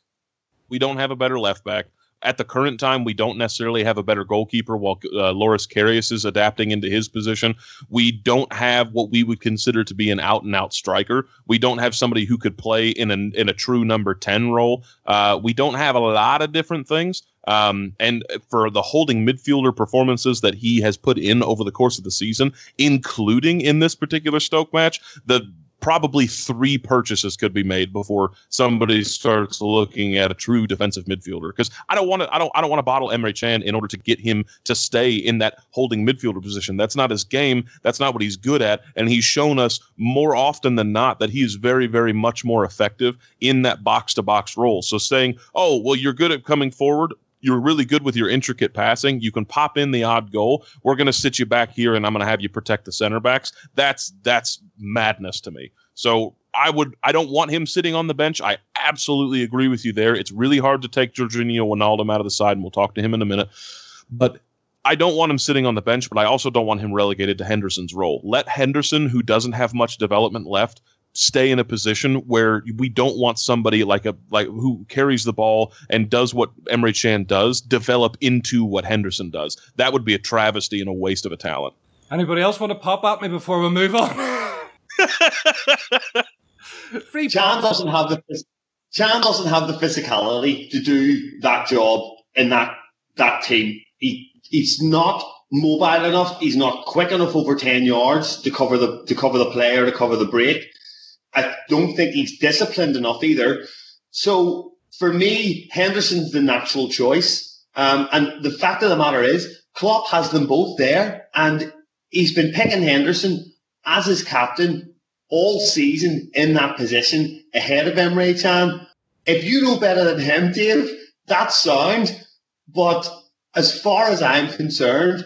We don't have a better left back. At the current time, we don't necessarily have a better goalkeeper while uh, Loris Karius is adapting into his position. We don't have what we would consider to be an out and out striker. We don't have somebody who could play in an in a true number 10 role. Uh, we don't have a lot of different things. Um, and for the holding midfielder performances that he has put in over the course of the season, including in this particular Stoke match, the probably three purchases could be made before somebody starts looking at a true defensive midfielder. Because I don't want to, I don't, I don't want to bottle Emre Can in order to get him to stay in that holding midfielder position. That's not his game. That's not what he's good at. And he's shown us more often than not that he is very, very much more effective in that box to box role. So saying, oh, well, you're good at coming forward you're really good with your intricate passing. You can pop in the odd goal. We're going to sit you back here, and I'm going to have you protect the center backs. That's that's madness to me. So I would I don't want him sitting on the bench. I absolutely agree with you there. It's really hard to take Georginio Wijnaldum out of the side, and we'll talk to him in a minute. But I don't want him sitting on the bench, but I also don't want him relegated to Henderson's role. Let Henderson, who doesn't have much development left, stay in a position where we don't want somebody like a like who carries the ball and does what Emre Can does develop into what Henderson does. That would be a travesty and a waste of a talent. Anybody else want to pop at me before we move on? Free Can doesn't have the Can doesn't have the physicality to do that job in that that team. He he's not mobile enough. He's not quick enough over ten yards to cover the to cover the player to cover the break. I don't think he's disciplined enough either. So for me, Henderson's the natural choice. Um, and the fact of the matter is, Klopp has them both there, and he's been picking Henderson as his captain all season in that position ahead of Emre Can. If you know better than him, Dave, that's sound. But as far as I'm concerned,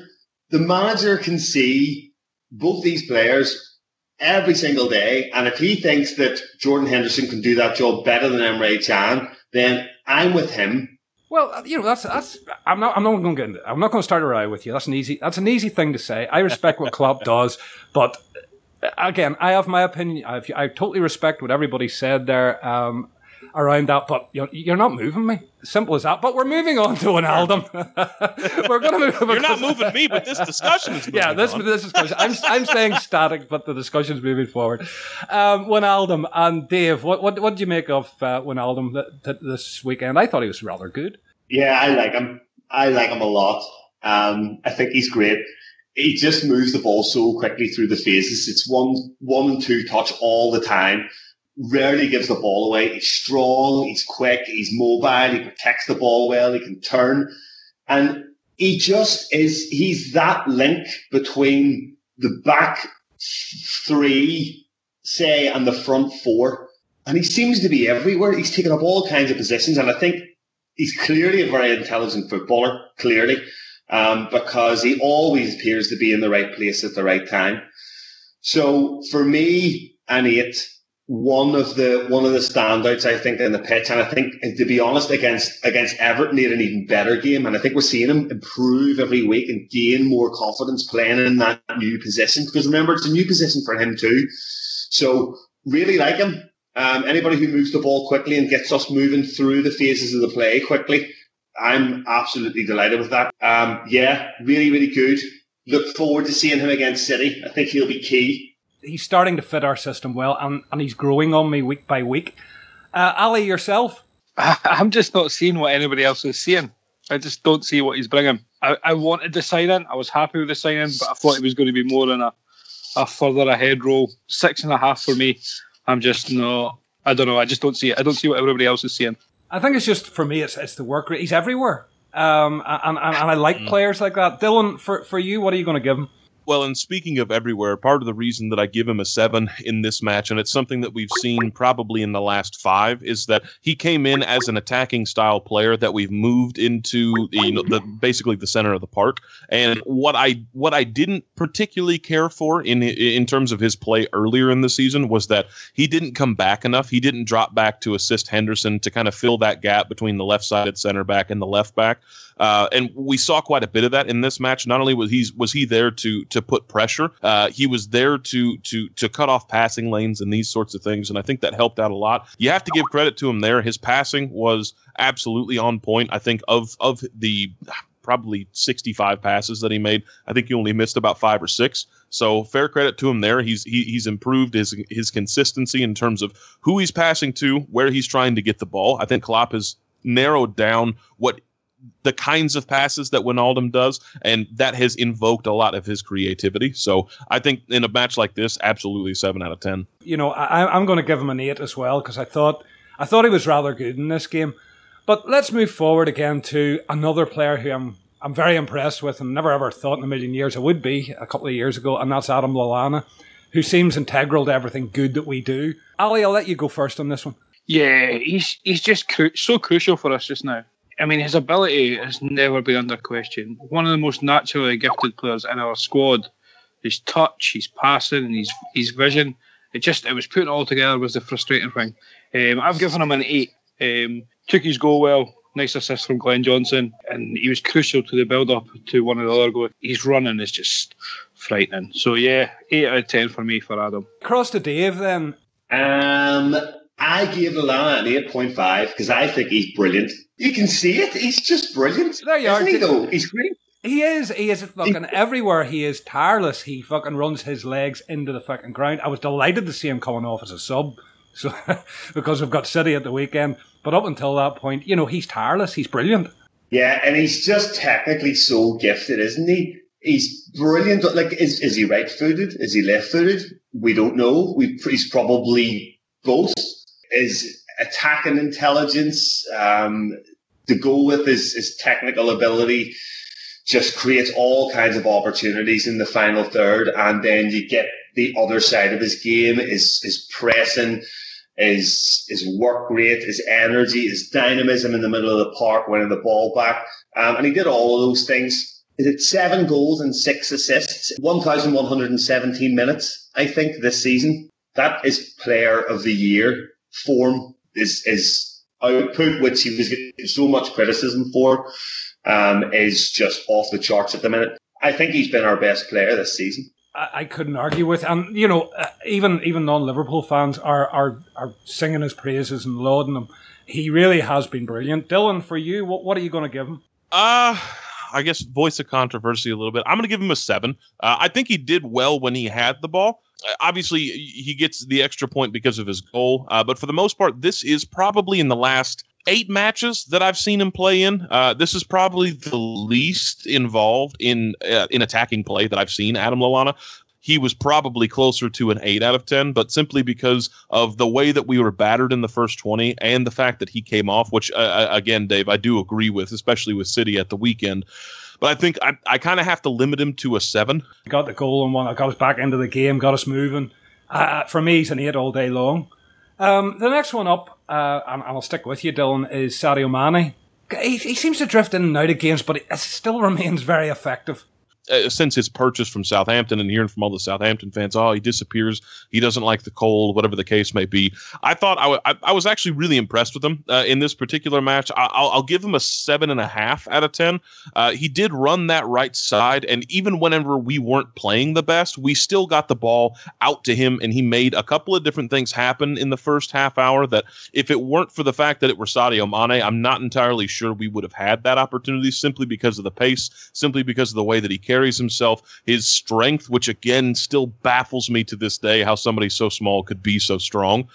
the manager can see both these players every single day. And if he thinks that Jordan Henderson can do that job better than Emre Can, then I'm with him. Well, uh, you know that's that's. I'm not. I'm not going to get. Into, I'm not going to start a row with you. That's an easy. That's an easy thing to say. I respect what Klopp does, but uh, again, I have my opinion. I, I totally respect what everybody said there um, around that. But you know, you're not moving me. Simple as that. But we're moving on to an album. we're going to move. You're not moving me, but this discussion is moving yeah, this on. this discussion. I'm I'm staying static, but the discussion's moving forward. Um, Wijnaldum and Dave, what what what did you make of uh, Wijnaldum th- th- this weekend? I thought he was rather good. Yeah, I like him. I like him a lot. Um, I think he's great. He just moves the ball so quickly through the phases. It's one, one and two touch all the time. Rarely gives the ball away. He's strong. He's quick. He's mobile. He protects the ball well. He can turn, and he just is. He's that link between the back three, say, and the front four. And he seems to be everywhere. He's taken up all kinds of positions, and I think he's clearly a very intelligent footballer, clearly, um, because he always appears to be in the right place at the right time. So for me, an eight, one of the one of the standouts I think in the pitch, and I think to be honest, against against Everton, he had an even better game, and I think we're seeing him improve every week and gain more confidence playing in that new position. Because remember, it's a new position for him too. So really like him. Um, anybody who moves the ball quickly and gets us moving through the phases of the play quickly, I'm absolutely delighted with that. Um, yeah, really, really good. Look forward to seeing him against City. I think he'll be key. He's starting to fit our system well, and, and he's growing on me week by week. Uh, Ali, yourself? I'm just not seeing what anybody else is seeing. I just don't see what he's bringing. I, I wanted the signing. I was happy with the signing, but I thought it was going to be more than a, a further ahead role. Six and a half for me. I'm just not. I don't know. I just don't see it. I don't see what everybody else is seeing. I think it's just for me. It's it's the work rate. He's everywhere, um, and, and and I like Mm. players like that. Dylan, for for you, what are you going to give him? Well, and speaking of everywhere, part of the reason that I give him a seven in this match, and it's something that we've seen probably in the last five, is that he came in as an attacking style player that we've moved into you know the basically the center of the park. And what I what I didn't particularly care for in in terms of his play earlier in the season was that he didn't come back enough. He didn't drop back to assist Henderson to kind of fill that gap between the left sided center back and the left back. Uh, and we saw quite a bit of that in this match. Not only was he was he there to to put pressure, uh, he was there to to to cut off passing lanes and these sorts of things. And I think that helped out a lot. You have to give credit to him there. His passing was absolutely on point. I think of of the probably 65 passes that he made. I think he only missed about five or six. So fair credit to him there. He's he, he's improved his his consistency in terms of who he's passing to, where he's trying to get the ball. I think Klopp has narrowed down what the kinds of passes that Wijnaldum does, and that has invoked a lot of his creativity. So I think in a match like this, absolutely seven out of ten. You know, I, am going to give him an eight as well because I thought I thought he was rather good in this game. But let's move forward again to another player who I'm I'm very impressed with, and never ever thought in a million years I would be a couple of years ago, and that's Adam Lallana, who seems integral to everything good that we do. Ali, I'll let you go first on this one. Yeah, he's he's just cru- so crucial for us just now. I mean, his ability has never been under question. One of the most naturally gifted players in our squad. His touch, his passing, and his his vision. It just it was putting it all together was the frustrating thing. Um, I've given him an eight. Um, took his goal well. Nice assist from Glen Johnson, and he was crucial to the build up to one of the other goals. His running is just frightening. So yeah, eight out of ten for me for Adam. Cross to Dave then. Um, I gave Lallana an 8.5 because I think he's brilliant. You can see it. He's just brilliant. There you Isn't are. He, though? He's great. He is. He is fucking everywhere. He is tireless. He fucking runs his legs into the fucking ground. I was delighted to see him coming off as a sub, so because we've got City at the weekend. But up until that point, you know, he's tireless. He's brilliant. Yeah, and he's just technically so gifted, isn't he? He's brilliant. Like, is is he right-footed? Is he left-footed? We don't know. We he's probably both his attacking intelligence um, to go with his, his technical ability just creates all kinds of opportunities in the final third. And then you get the other side of his game is his pressing, his, his work rate, his energy, his dynamism in the middle of the park, winning the ball back. Um, and he did all of those things. He did seven goals and six assists, 1,117 minutes, I think, this season. That is player of the year form, is is output, which he was getting so much criticism for, um, is just off the charts at the minute. I think he's been our best player this season. I, couldn't argue with, and you know, uh, even even non Liverpool fans are, are are singing his praises and lauding him. He really has been brilliant. Dylan, for you, what what are you going to give him? Uh I guess voice of controversy a little bit. I'm going to give him a seven. Uh, I think he did well when he had the ball obviously he gets the extra point because of his goal. Uh, but for the most part, this is probably in the last eight matches that I've seen him play in. Uh, this is probably the least involved in uh, in attacking play that I've seen Adam Lallana. He was probably closer to an eight out of ten, but simply because of the way that we were battered in the first twenty and the fact that he came off, which uh, again, Dave, I do agree with, especially with City at the weekend. But I think I, I kind of have to limit him to a seven. Got the goal and one. Got us back into the game. Got us moving. Uh, for me, he's an eight all day long. Um, the next one up, uh, and I'll stick with you, Dylan, is Sadio Mane. He, he seems to drift in and out of games, but it still remains very effective uh, since his purchase from Southampton and hearing from all the Southampton fans, oh, he disappears. He doesn't like the cold, whatever the case may be. I thought I, w- I, I was actually really impressed with him uh, in this particular match. I- will I'll give him a seven and a half out of 10. Uh, he did run that right side. And even whenever we weren't playing the best, we still got the ball out to him. And he made a couple of different things happen in the first half hour that if it weren't for the fact that it were Sadio Mane, I'm not entirely sure we would have had that opportunity simply because of the pace, simply because of the way that he carries himself, his strength, which again still baffles me to this day how somebody so small could be so strong.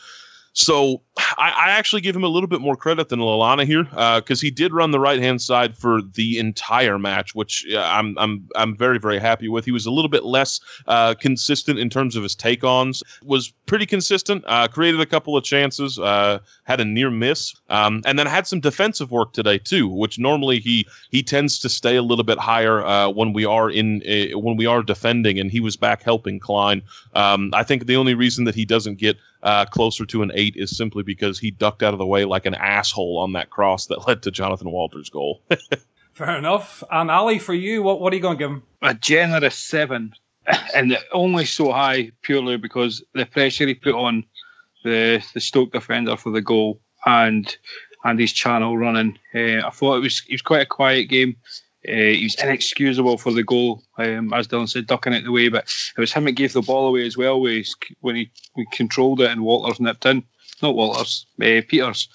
So I, I, actually give him a little bit more credit than Lallana here because uh, he did run the right hand side for the entire match, which I'm I'm I'm very very happy with. He was a little bit less uh, consistent in terms of his take ons. Was pretty consistent. Uh, created a couple of chances. Uh, had a near miss, um, and then had some defensive work today too, which normally he he tends to stay a little bit higher uh, when we are in when we are defending, and he was back helping Clyne. Um, I think the only reason that he doesn't get uh, closer to an eight is simply because he ducked out of the way like an asshole on that cross that led to Jonathan Walters' goal. Fair enough. And Ali, for you, what, what are you going to give him? A generous seven, and only so high purely because the pressure he put on the the Stoke defender for the goal and and his channel running. Uh, I thought it was it was quite a quiet game. Uh, he was inexcusable for the goal, um, as Dylan said, ducking it the way. But it was him that gave the ball away as well when he, when he, he controlled it and Walters nipped in. Not Walters, uh, Pieters.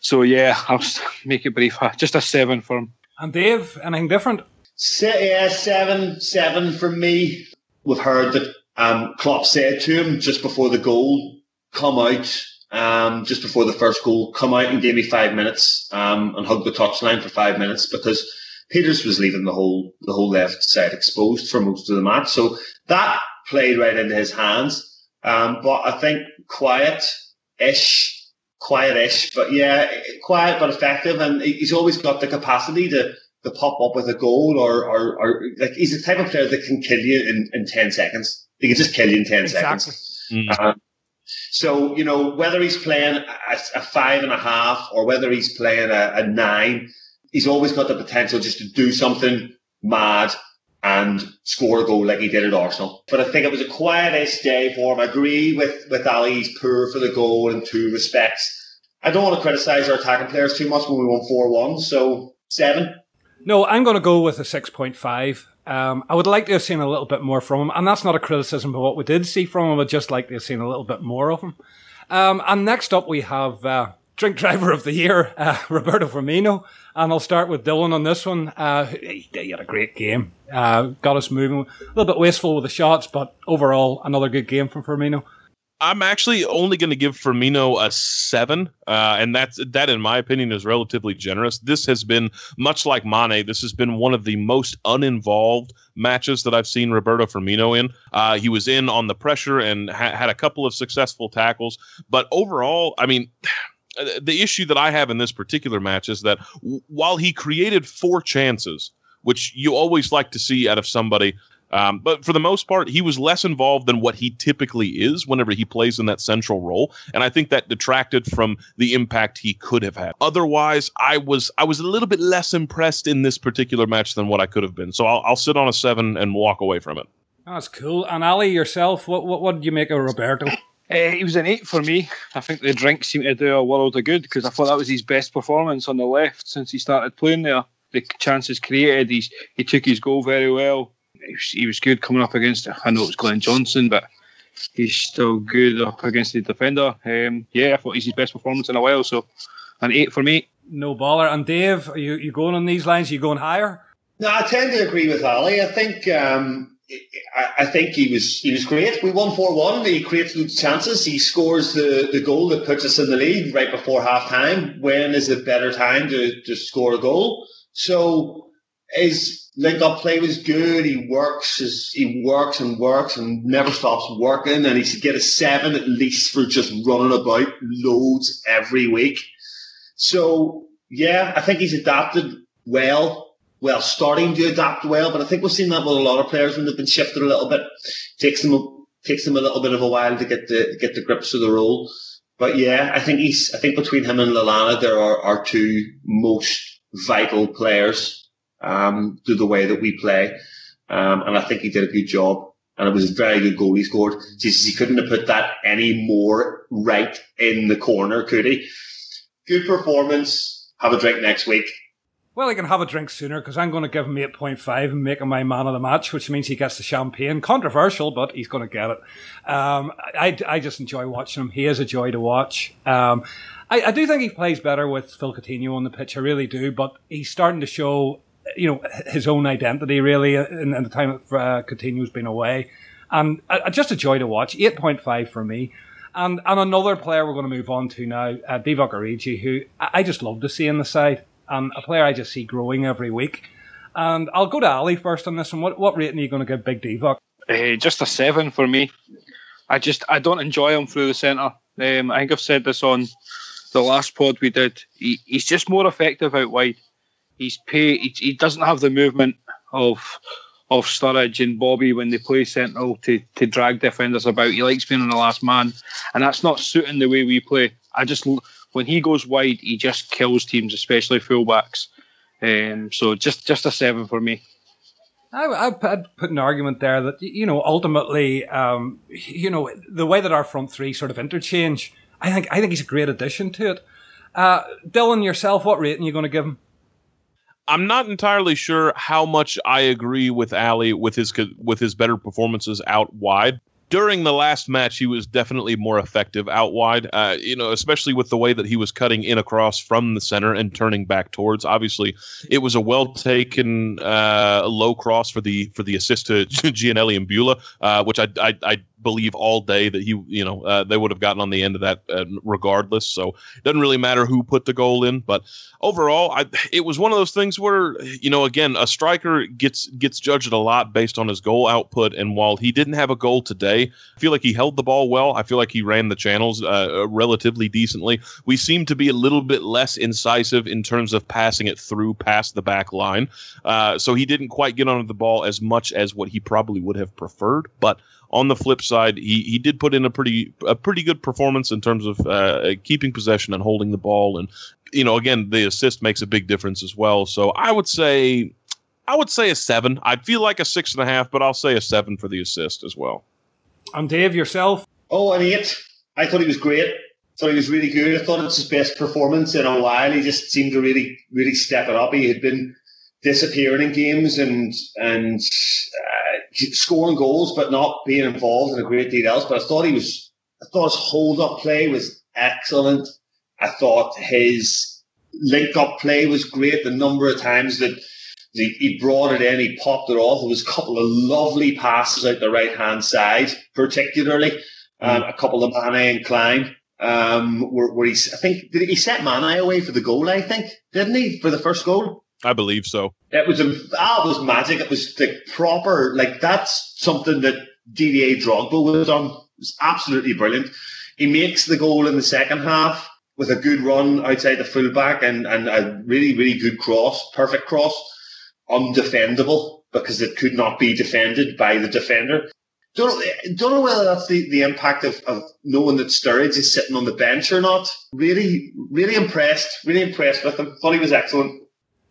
So yeah, I'll make it brief. Just a seven for him. And Dave, anything different? yeah, seven, seven for me. We've heard that um, Klopp said to him just before the goal, come out, um, just before the first goal, come out and give me five minutes um, and hug the touchline for five minutes because Pieters was leaving the whole the whole left side exposed for most of the match. So that played right into his hands. Um, but I think quiet-ish, quiet-ish, but yeah, quiet but effective, and he's always got the capacity to to pop up with a goal or or, or like he's the type of player that can kill you in, in ten seconds. He can just kill you in ten exactly. seconds. Mm. Um, so you know whether he's playing a, a, five and a half or whether he's playing a, a nine he's always got the potential just to do something mad and score a goal like he did at Arsenal. But I think it was a quietish day for him. I agree with, with Ali, he's poor for the goal in two respects. I don't want to criticise our attacking players too much when we won 4 1, so seven. No, I'm going to go with a 6.5. Um, I would like to have seen a little bit more from him, and that's not a criticism of what we did see from him. I'd just like to have seen a little bit more of him. Um, and next up, we have uh, Drink Driver of the Year, uh, Roberto Firmino. And I'll start with Dylan on this one. Uh, he, he, had a great game. Uh, got us moving. A little bit wasteful with the shots, but overall, another good game from Firmino. I'm actually only going to give Firmino a seven, uh, and that's that, in my opinion, is relatively generous. This has been much like Mane. This has been one of the most uninvolved matches that I've seen Roberto Firmino in. Uh, he was in on the pressure and ha- had a couple of successful tackles, but overall, I mean. The issue that I have in this particular match is that while he created four chances, which you always like to see out of somebody, um, but for the most part, he was less involved than what he typically is whenever he plays in that central role, and I think that detracted from the impact he could have had. Otherwise, I was I was a little bit less impressed in this particular match than what I could have been. So I'll, I'll sit on a seven and walk away from it. That's cool. And Ali, yourself, what what, what did you make of Roberto? Uh, he was an eight for me. I think the drink seemed to do a world of good because I thought that was his best performance on the left since he started playing there. The chances created, he's, he took his goal very well. He was, he was good coming up against, I know it was Glen Johnson, but he's still good up against the defender. Um, yeah, I thought he's his best performance in a while, so an eight for me. No baller. And Dave, are you, you going on these lines? Are you going higher? No, I tend to agree with Ali. I think um, I, think he was he was great. We won four one. He creates loads chances. He scores the, the goal that puts us in the lead right before half time. When is a better time to, to score a goal? So his link up play was good. He works his, he works and works and never stops working. And he should get a seven at least for just running about loads every week. So yeah, I think he's adapted well well, starting to adapt well, but I think we've seen that with a lot of players when they've been shifted a little bit. Takes them takes them a little bit of a while to get the get the grips of the role. But yeah, I think he's I think between him and Lallana there are our two most vital players um, to the way that we play. Um, and I think he did a good job. And it was a very good goal he scored. Jesus, he couldn't have put that any more right in the corner, could he? Good performance. Have a drink next week. Well, he can have a drink sooner because I'm going to give him 8.5 and make him my man of the match, which means he gets the champagne. Controversial, but he's going to get it. Um, I, I just enjoy watching him. He is a joy to watch. Um, I, I do think he plays better with Phil Coutinho on the pitch. I really do, but he's starting to show, you know, his own identity really in, in the time that uh, Coutinho's been away. And uh, just a joy to watch. 8.5 for me. And and another player we're going to move on to now, uh, Divock Origi, who I just love to see in the side, and a player I just see growing every week. And I'll go to Ali first on this one. What what rating are you going to give Big Divock? Uh, just a seven for me. I just I don't enjoy him through the centre. Um, I think I've said this on the last pod we did. He, he's just more effective out wide. He's pay. He, he doesn't have the movement of of Sturridge and Bobby when they play central to, to drag defenders about. He likes being on the last man, and that's not suiting the way we play. I just when he goes wide, he just kills teams, especially fullbacks. Um, so just just a seven for me. I, I'd put an argument there that you know ultimately, um, you know, the way that our front three sort of interchange, I think I think he's a great addition to it. Uh, Dylan, yourself, what rating are you going to give him? I'm not entirely sure how much I agree with Ali with his with his better performances out wide. During the last match, he was definitely more effective out wide. Uh, you know, especially with the way that he was cutting in across from the center and turning back towards. Obviously, it was a well taken uh, low cross for the for the assist to Giannelli Imbula, uh, which I, I, I believe all day that he, you know, uh, they would have gotten on the end of that uh, regardless. So it doesn't really matter who put the goal in. But overall, I, it was one of those things where, you know, again, a striker gets gets judged a lot based on his goal output. And while he didn't have a goal today, I feel like he held the ball well. I feel like he ran the channels uh, relatively decently. We seem to be a little bit less incisive in terms of passing it through past the back line. Uh, so he didn't quite get onto the ball as much as what he probably would have preferred. But on the flip side, he, he did put in a pretty a pretty good performance in terms of uh, keeping possession and holding the ball, and you know again the assist makes a big difference as well. So I would say I would say a seven. I feel like a six and a half, but I'll say a seven for the assist as well. And Dave, yourself? Oh, an eight. I thought he was great. I thought he was really good. I thought it's his best performance in a while. He just seemed to really, really step it up. He had been disappearing in games and and scoring goals but not being involved in a great deal else. But I thought he was, I thought his hold up play was excellent. I thought his link up play was great. The number of times that he brought it in, he popped it off. There was a couple of lovely passes out the right hand side, particularly um, a couple of Mane and Clyne. Um, where, where he's, I think, did he set Mane away for the goal? I think, didn't he, for the first goal? I believe so. It was um, ah, a that was magic. It was the proper like that's something that Didier Drogba was on. It was absolutely brilliant. He makes the goal in the second half with a good run outside the fullback and, and a really, really good cross, perfect cross, undefendable because it could not be defended by the defender. Don't, don't know whether that's the, the impact of, of knowing that Sturridge is sitting on the bench or not. Really, really impressed. Really impressed with him. Thought he was excellent.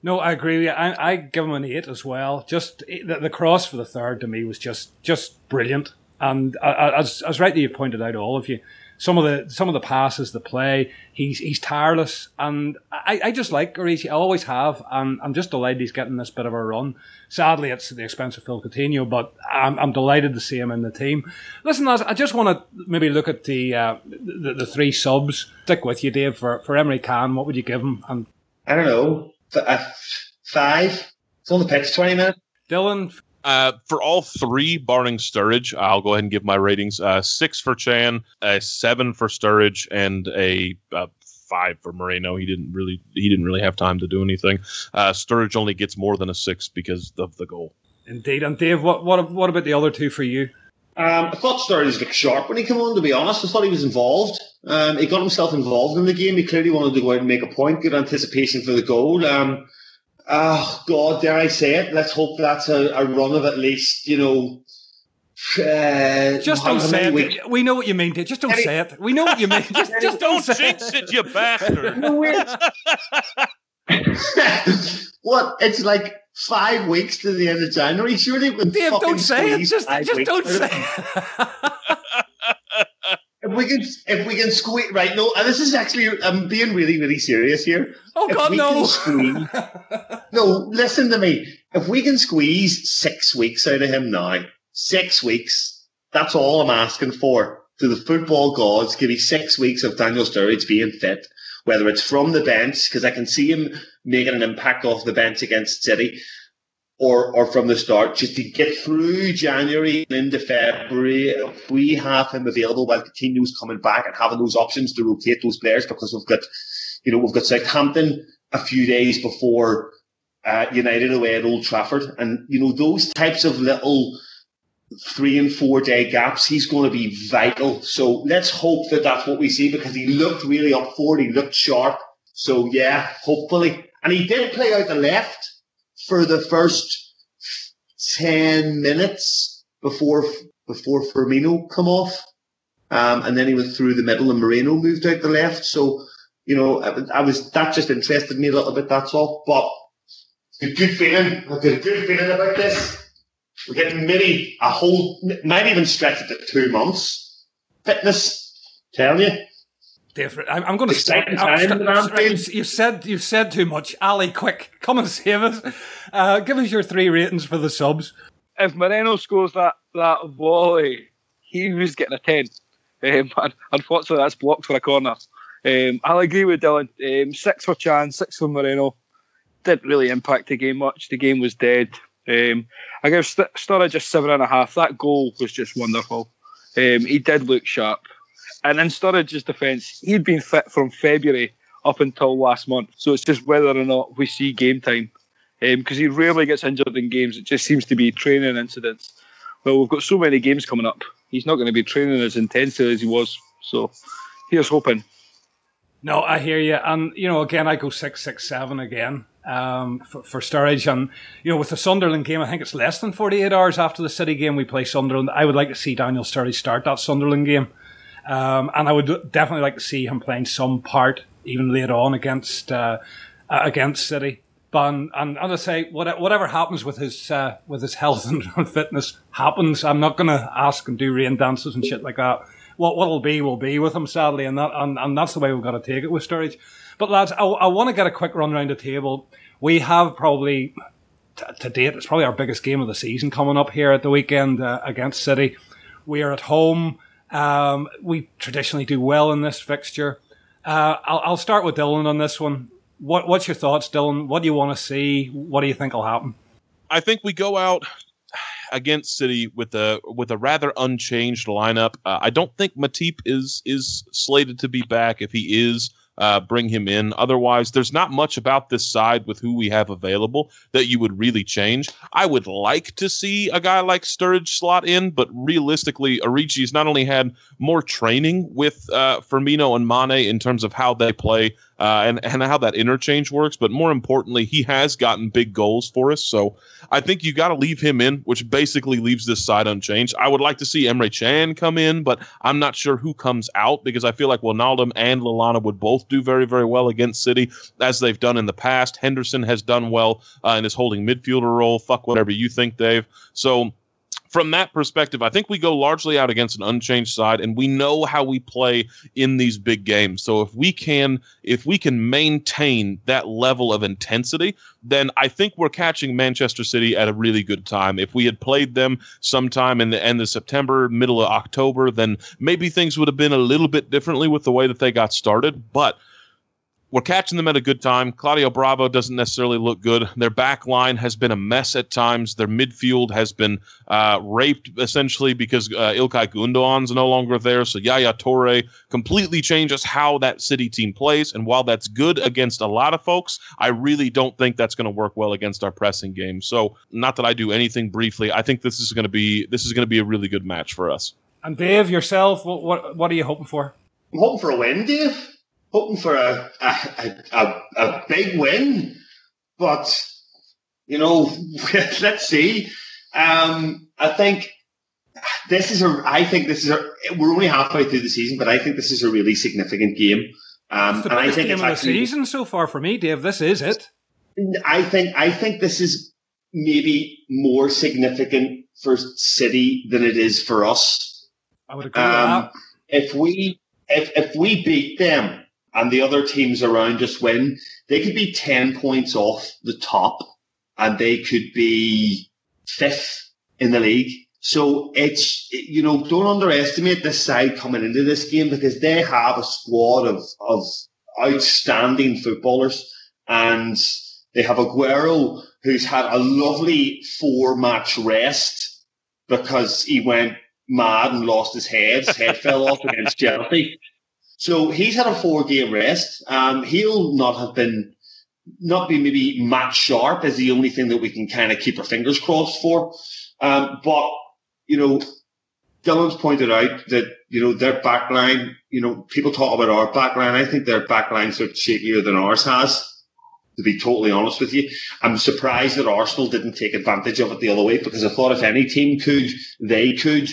No, I agree with you. I, I give him an eight as well. Just the, the cross for the third to me was just just brilliant. And as as rightly you pointed out, all of you, some of the some of the passes, the play, he's he's tireless, and I, I just like Origi. I always have, and I'm just delighted he's getting this bit of a run. Sadly, it's at the expense of Phil Coutinho, but I'm, I'm delighted to see him in the team. Listen, I just want to maybe look at the, uh, the the three subs. Stick with you, Dave. For for Emre Can, what would you give him? And I don't know a five. It's on the pitch, 20 minutes. Dylan? Uh, for all three, barring Sturridge, I'll go ahead and give my ratings. Uh, six for Can, a seven for Sturridge, and a uh, five for Moreno. He didn't really he didn't really have time to do anything. Uh, Sturridge only gets more than a six because of the goal. Indeed, and Dave, what what what about the other two for you? Um, I thought Sturridge looked sharp when he came on. To be honest, I thought he was involved. Um, he got himself involved in the game. He clearly wanted to go out and make a point. Good anticipation for the goal. Um, oh God, dare I say it? Let's hope that's a, a run of at least you know. Uh, just don't say it. We know what you mean. Just don't say it. We know what you mean. Just, just don't, don't jinx it, you bastard. what? It's like five weeks to the end of January. Surely, Dave, don't say it. Just, just don't say it. If we can, if we can squeeze right, no, and this is actually, I'm being really, really serious here. Oh if God, no! Squeeze, no, listen to me. If we can squeeze six weeks out of him now, six weeks, that's all I'm asking for. To the football gods, give me six weeks of Daniel Sturridge being fit, whether it's from the bench, because I can see him making an impact off the bench against City, or or from the start, just to get through January and into February. If we have him available while Coutinho's coming back and having those options to rotate those players, because we've got, you know, we've got Southampton a few days before uh, United away at Old Trafford, and you know those types of little three and four day gaps, he's going to be vital. So let's hope that that's what we see because he looked really up for it. He looked sharp. So yeah, hopefully, and he did play out the left for the first 10 minutes before before Firmino come off. Um, and then he went through the middle and Moreno moved out the left. So, you know, I, I was that just interested me a little bit, that's all. But a good feeling. I've got a good feeling about this. We're getting maybe a whole might even stretch it to two months. Fitness, tell you different. I'm, I'm going to start. you said you said too much. Ali, quick, come and save us. Uh, give us your three ratings for the subs. If Moreno scores that that volley, he was getting a ten. Um, unfortunately, that's blocked for a corner. Um, I'll agree with Dylan. Um, six for Can, six for Moreno. Didn't really impact the game much. The game was dead. Um, I give St- Sturridge a seven and a half. That goal was just wonderful. Um, he did look sharp. And in Sturridge's defence, he'd been fit from February up until last month. So it's just whether or not we see game time. Because um, he rarely gets injured in games. It just seems to be training incidents. Well, we've got so many games coming up. He's not going to be training as intensely as he was. So here's hoping. No, I hear you. And, you know, again, I go six, six, seven again um, for, for Sturridge. And, you know, with the Sunderland game, I think it's less than 48 hours after the City game we play Sunderland. I would like to see Daniel Sturridge start that Sunderland game. Um, and I would definitely like to see him playing some part even later on against uh, against City. But and, and as I say, whatever happens with his uh, with his health and fitness happens. I'm not going to ask him do rain dances and shit like that. What what'll be will be with him, sadly, and that and, and that's the way we've got to take it with Sturridge. But lads, I, I want to get a quick run around the table. We have probably t- to date, it's probably our biggest game of the season coming up here at the weekend uh, against City. We are at home. Um, we traditionally do well in this fixture. Uh, I'll, I'll, start with Dylan on this one. What, what's your thoughts, Dylan? What do you want to see? What do you think will happen? I think we go out against City with a with a rather unchanged lineup. Uh, I don't think Matip is is slated to be back. If he is, uh, bring him in. Otherwise, there's not much about this side with who we have available that you would really change. I would like to see a guy like Sturridge slot in, but realistically, Origi's not only had more training with uh, Firmino and Mane in terms of how they play uh, and, and how that interchange works. But more importantly, he has gotten big goals for us. So I think you got to leave him in, which basically leaves this side unchanged. I would like to see Emre Can come in, but I'm not sure who comes out because I feel like Wijnaldum and Lallana would both do very, very well against City, as they've done in the past. Henderson has done well uh, in his holding midfielder role. Fuck whatever you think, Dave. So from that perspective, I think we go largely out against an unchanged side, and we know how we play in these big games. So if we can, if we can maintain that level of intensity, then I think we're catching Manchester City at a really good time. If we had played them sometime in the end of September, middle of October, then maybe things would have been a little bit differently with the way that they got started. But we're catching them at a good time. Claudio Bravo doesn't necessarily look good. Their back line has been a mess at times. Their midfield has been uh, raped essentially because uh, Ilkay Gundogan's no longer there. So Yaya Toure completely changes how that City team plays. And while that's good against a lot of folks, I really don't think that's going to work well against our pressing game. So not that I do anything briefly, I think this is going to be this is going to be a really good match for us. And Dave, yourself, what what, what are you hoping for? I'm hoping for a win, Dave hoping for a, a, a, a big win, but you know, let's see. Um, I think this is a. I think this is a. We're only halfway through the season, but I think this is a really significant game. Um, it's the and I think game of the season so far for me, Dave. This is it. I think. I think this is maybe more significant for City than it is for us. I would agree um, If we if if we beat them, and the other teams around us win, they could be 10 points off the top and they could be fifth in the league. So it's, you know, don't underestimate this side coming into this game because they have a squad of, of outstanding footballers and they have Aguero who's had a lovely four match rest because he went mad and lost his head. His head fell off against Chelsea. So he's had a four game rest. Um, he'll not have been, not be maybe match sharp is the only thing that we can kind of keep our fingers crossed for. Um, but, you know, Dylan's pointed out that, you know, their backline, you know, people talk about our backline. I think their backline's are shakier than ours has to be totally honest with you. I'm surprised that Arsenal didn't take advantage of it the other way because I thought if any team could, they could.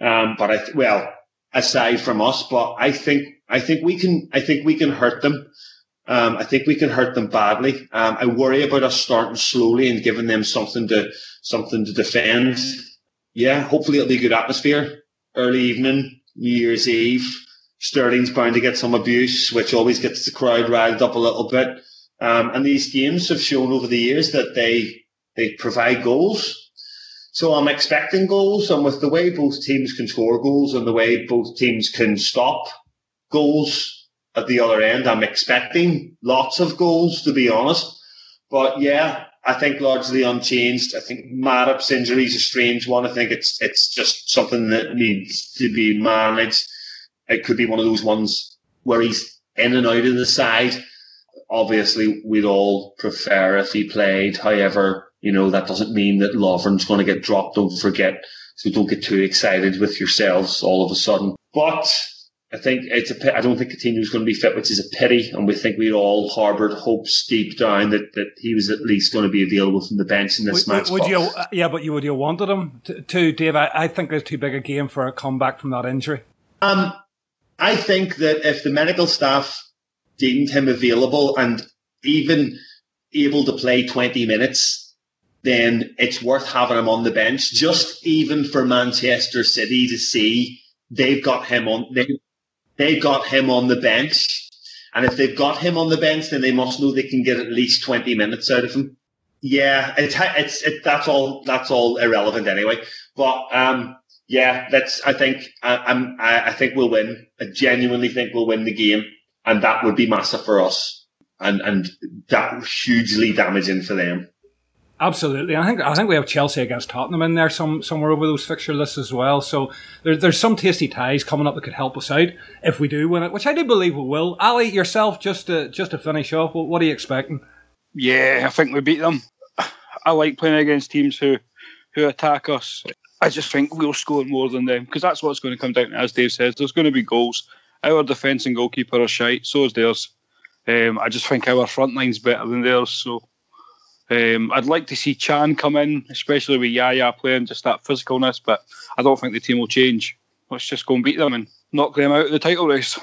Um, but I, th- well, aside from us, but I think, I think we can, I think we can hurt them. Um, I think we can hurt them badly. Um, I worry about us starting slowly and giving them something to, something to defend. Yeah, hopefully it'll be a good atmosphere. Early evening, New Year's Eve. Sterling's bound to get some abuse, which always gets the crowd riled up a little bit. Um, and these games have shown over the years that they they provide goals. So I'm expecting goals, and with the way both teams can score goals and the way both teams can stop goals at the other end, I'm expecting lots of goals to be honest. But yeah, I think largely unchanged. I think Matip's injury is a strange one. I think it's it's just something that needs to be managed. It could be one of those ones where he's in and out of the side obviously we'd all prefer if he played. However, you know, that doesn't mean that Lovren's going to get dropped. Don't forget. So don't get too excited with yourselves all of a sudden. But I think it's a I don't think Coutinho's going to be fit, which is a pity. And we think we'd all harboured hopes deep down that, that he was at least going to be available from the bench in this would, match. Would you? Yeah, but you would you wanted him to, to Dave? I, I think it's too big a game for a comeback from that injury. Um, I think that if the medical staff deemed him available and even able to play 20 minutes, then it's worth having him on the bench, just even for Manchester City to see they've got him on they, they've got him on the bench. And if they've got him on the bench, then they must know they can get at least 20 minutes out of him. Yeah, it's, it's, it, that's all, that's all irrelevant anyway. But, um, yeah, that's, I think, I, I'm, I, I think we'll win. I genuinely think we'll win the game and that would be massive for us, and and that hugely damaging for them. Absolutely, I think I think we have Chelsea against Tottenham in there some somewhere over those fixture lists as well. So there, there's some tasty ties coming up that could help us out if we do win it, which I do believe we will. Ali, yourself, just to just to finish off, what, what are you expecting? Yeah, I think we beat them. I like playing against teams who who attack us. I just think we'll score more than them because that's what's going to come down as Dave says. There's going to be goals. Our defence and goalkeeper are shite. So is theirs. Um, I just think our front line's better than theirs. So um, I'd like to see Can come in, especially with Yaya playing just that physicalness. But I don't think the team will change. Let's just go and beat them and knock them out of the title race.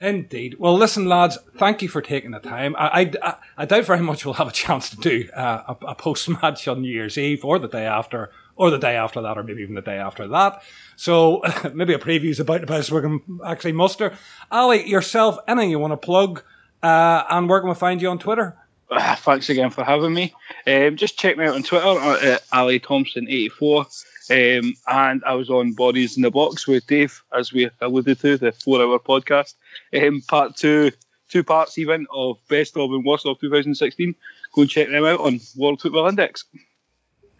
Indeed. Well, listen, lads. Thank you for taking the time. I, I, I doubt very much we'll have a chance to do uh, a, a post match on New Year's Eve or the day after, or the day after that, or maybe even the day after that. So maybe a preview is about the best we can actually muster. Ali, yourself, anything you want to plug, uh, and where can we find you on Twitter? Uh, thanks again for having me. Um, just check me out on Twitter at Ali Thompson eighty four. Um, and I was on Bodies in the Box with Dave, as we alluded to, the four hour podcast. Um, part two, two parts even of Best of and Worst of 2016. Go and check them out on World Football Index.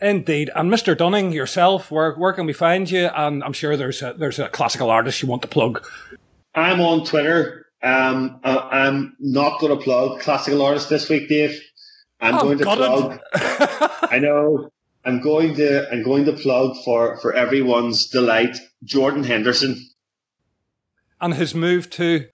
Indeed, and Mr. Dunning yourself, where where can we find you? And I'm sure there's a there's a classical artist you want to plug. I'm on Twitter. Um, I'm not going to plug classical artists this week, Dave. I'm oh, going to plug. I know. I'm going to I'm going to plug for for everyone's delight Jordan Henderson and his move to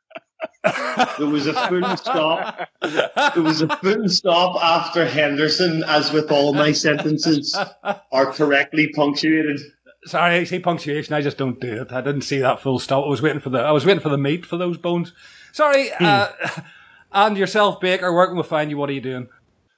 there was a full stop. There was a full stop after Henderson, as with all my sentences are correctly punctuated. Sorry, I say punctuation. I just don't do it. I didn't see that full stop. I was waiting for the. I was waiting for the meat for those bones. Sorry. Hmm. Uh, and yourself, Baker. Where can we find you? What are you doing?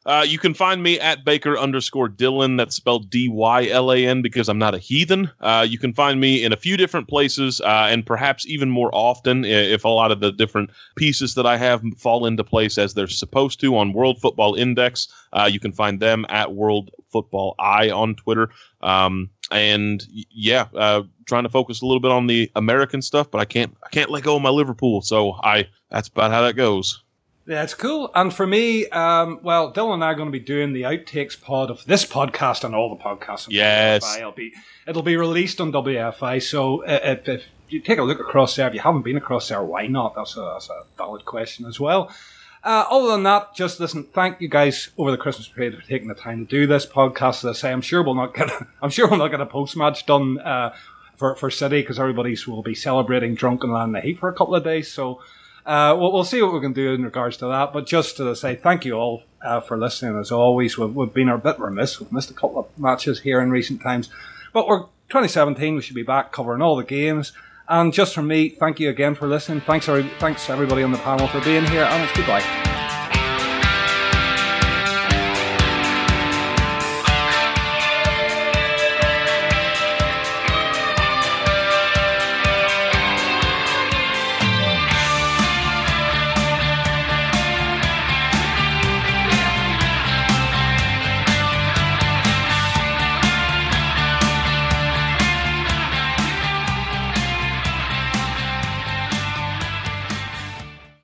Uh, you can find me at Baker underscore Dylan. That's spelled D Y L A N because I'm not a heathen. Uh, you can find me in a few different places uh, and perhaps even more often if a lot of the different pieces that I have fall into place as they're supposed to on World Football Index. Uh, you can find them at World Football I on Twitter. Um, and yeah, uh, trying to focus a little bit on the American stuff, but I can't I can't let go of my Liverpool. So I that's about how that goes. Yeah, it's cool. And for me, um, well, Dylan and I are going to be doing the outtakes pod of this podcast and all the podcasts. Yes. WFI. It'll be it'll be released on WFI. So if, if you take a look across there, if you haven't been across there, why not? That's a, that's a valid question as well. Uh, other than that, just listen. Thank you guys over the Christmas period for taking the time to do this podcast. As I say, I'm sure we'll not get. I'm sure we'll not get a post match done uh, for for City because everybody's will be celebrating drunken in the heat for a couple of days. So uh, we'll, we'll see what we can do in regards to that. But just to say thank you all uh, for listening. As always, we've, we've been a bit remiss. We've missed a couple of matches here in recent times, but we're 2017. We should be back covering all the games. And just from me, thank you again for listening. Thanks, thanks everybody on the panel for being here, and it's goodbye.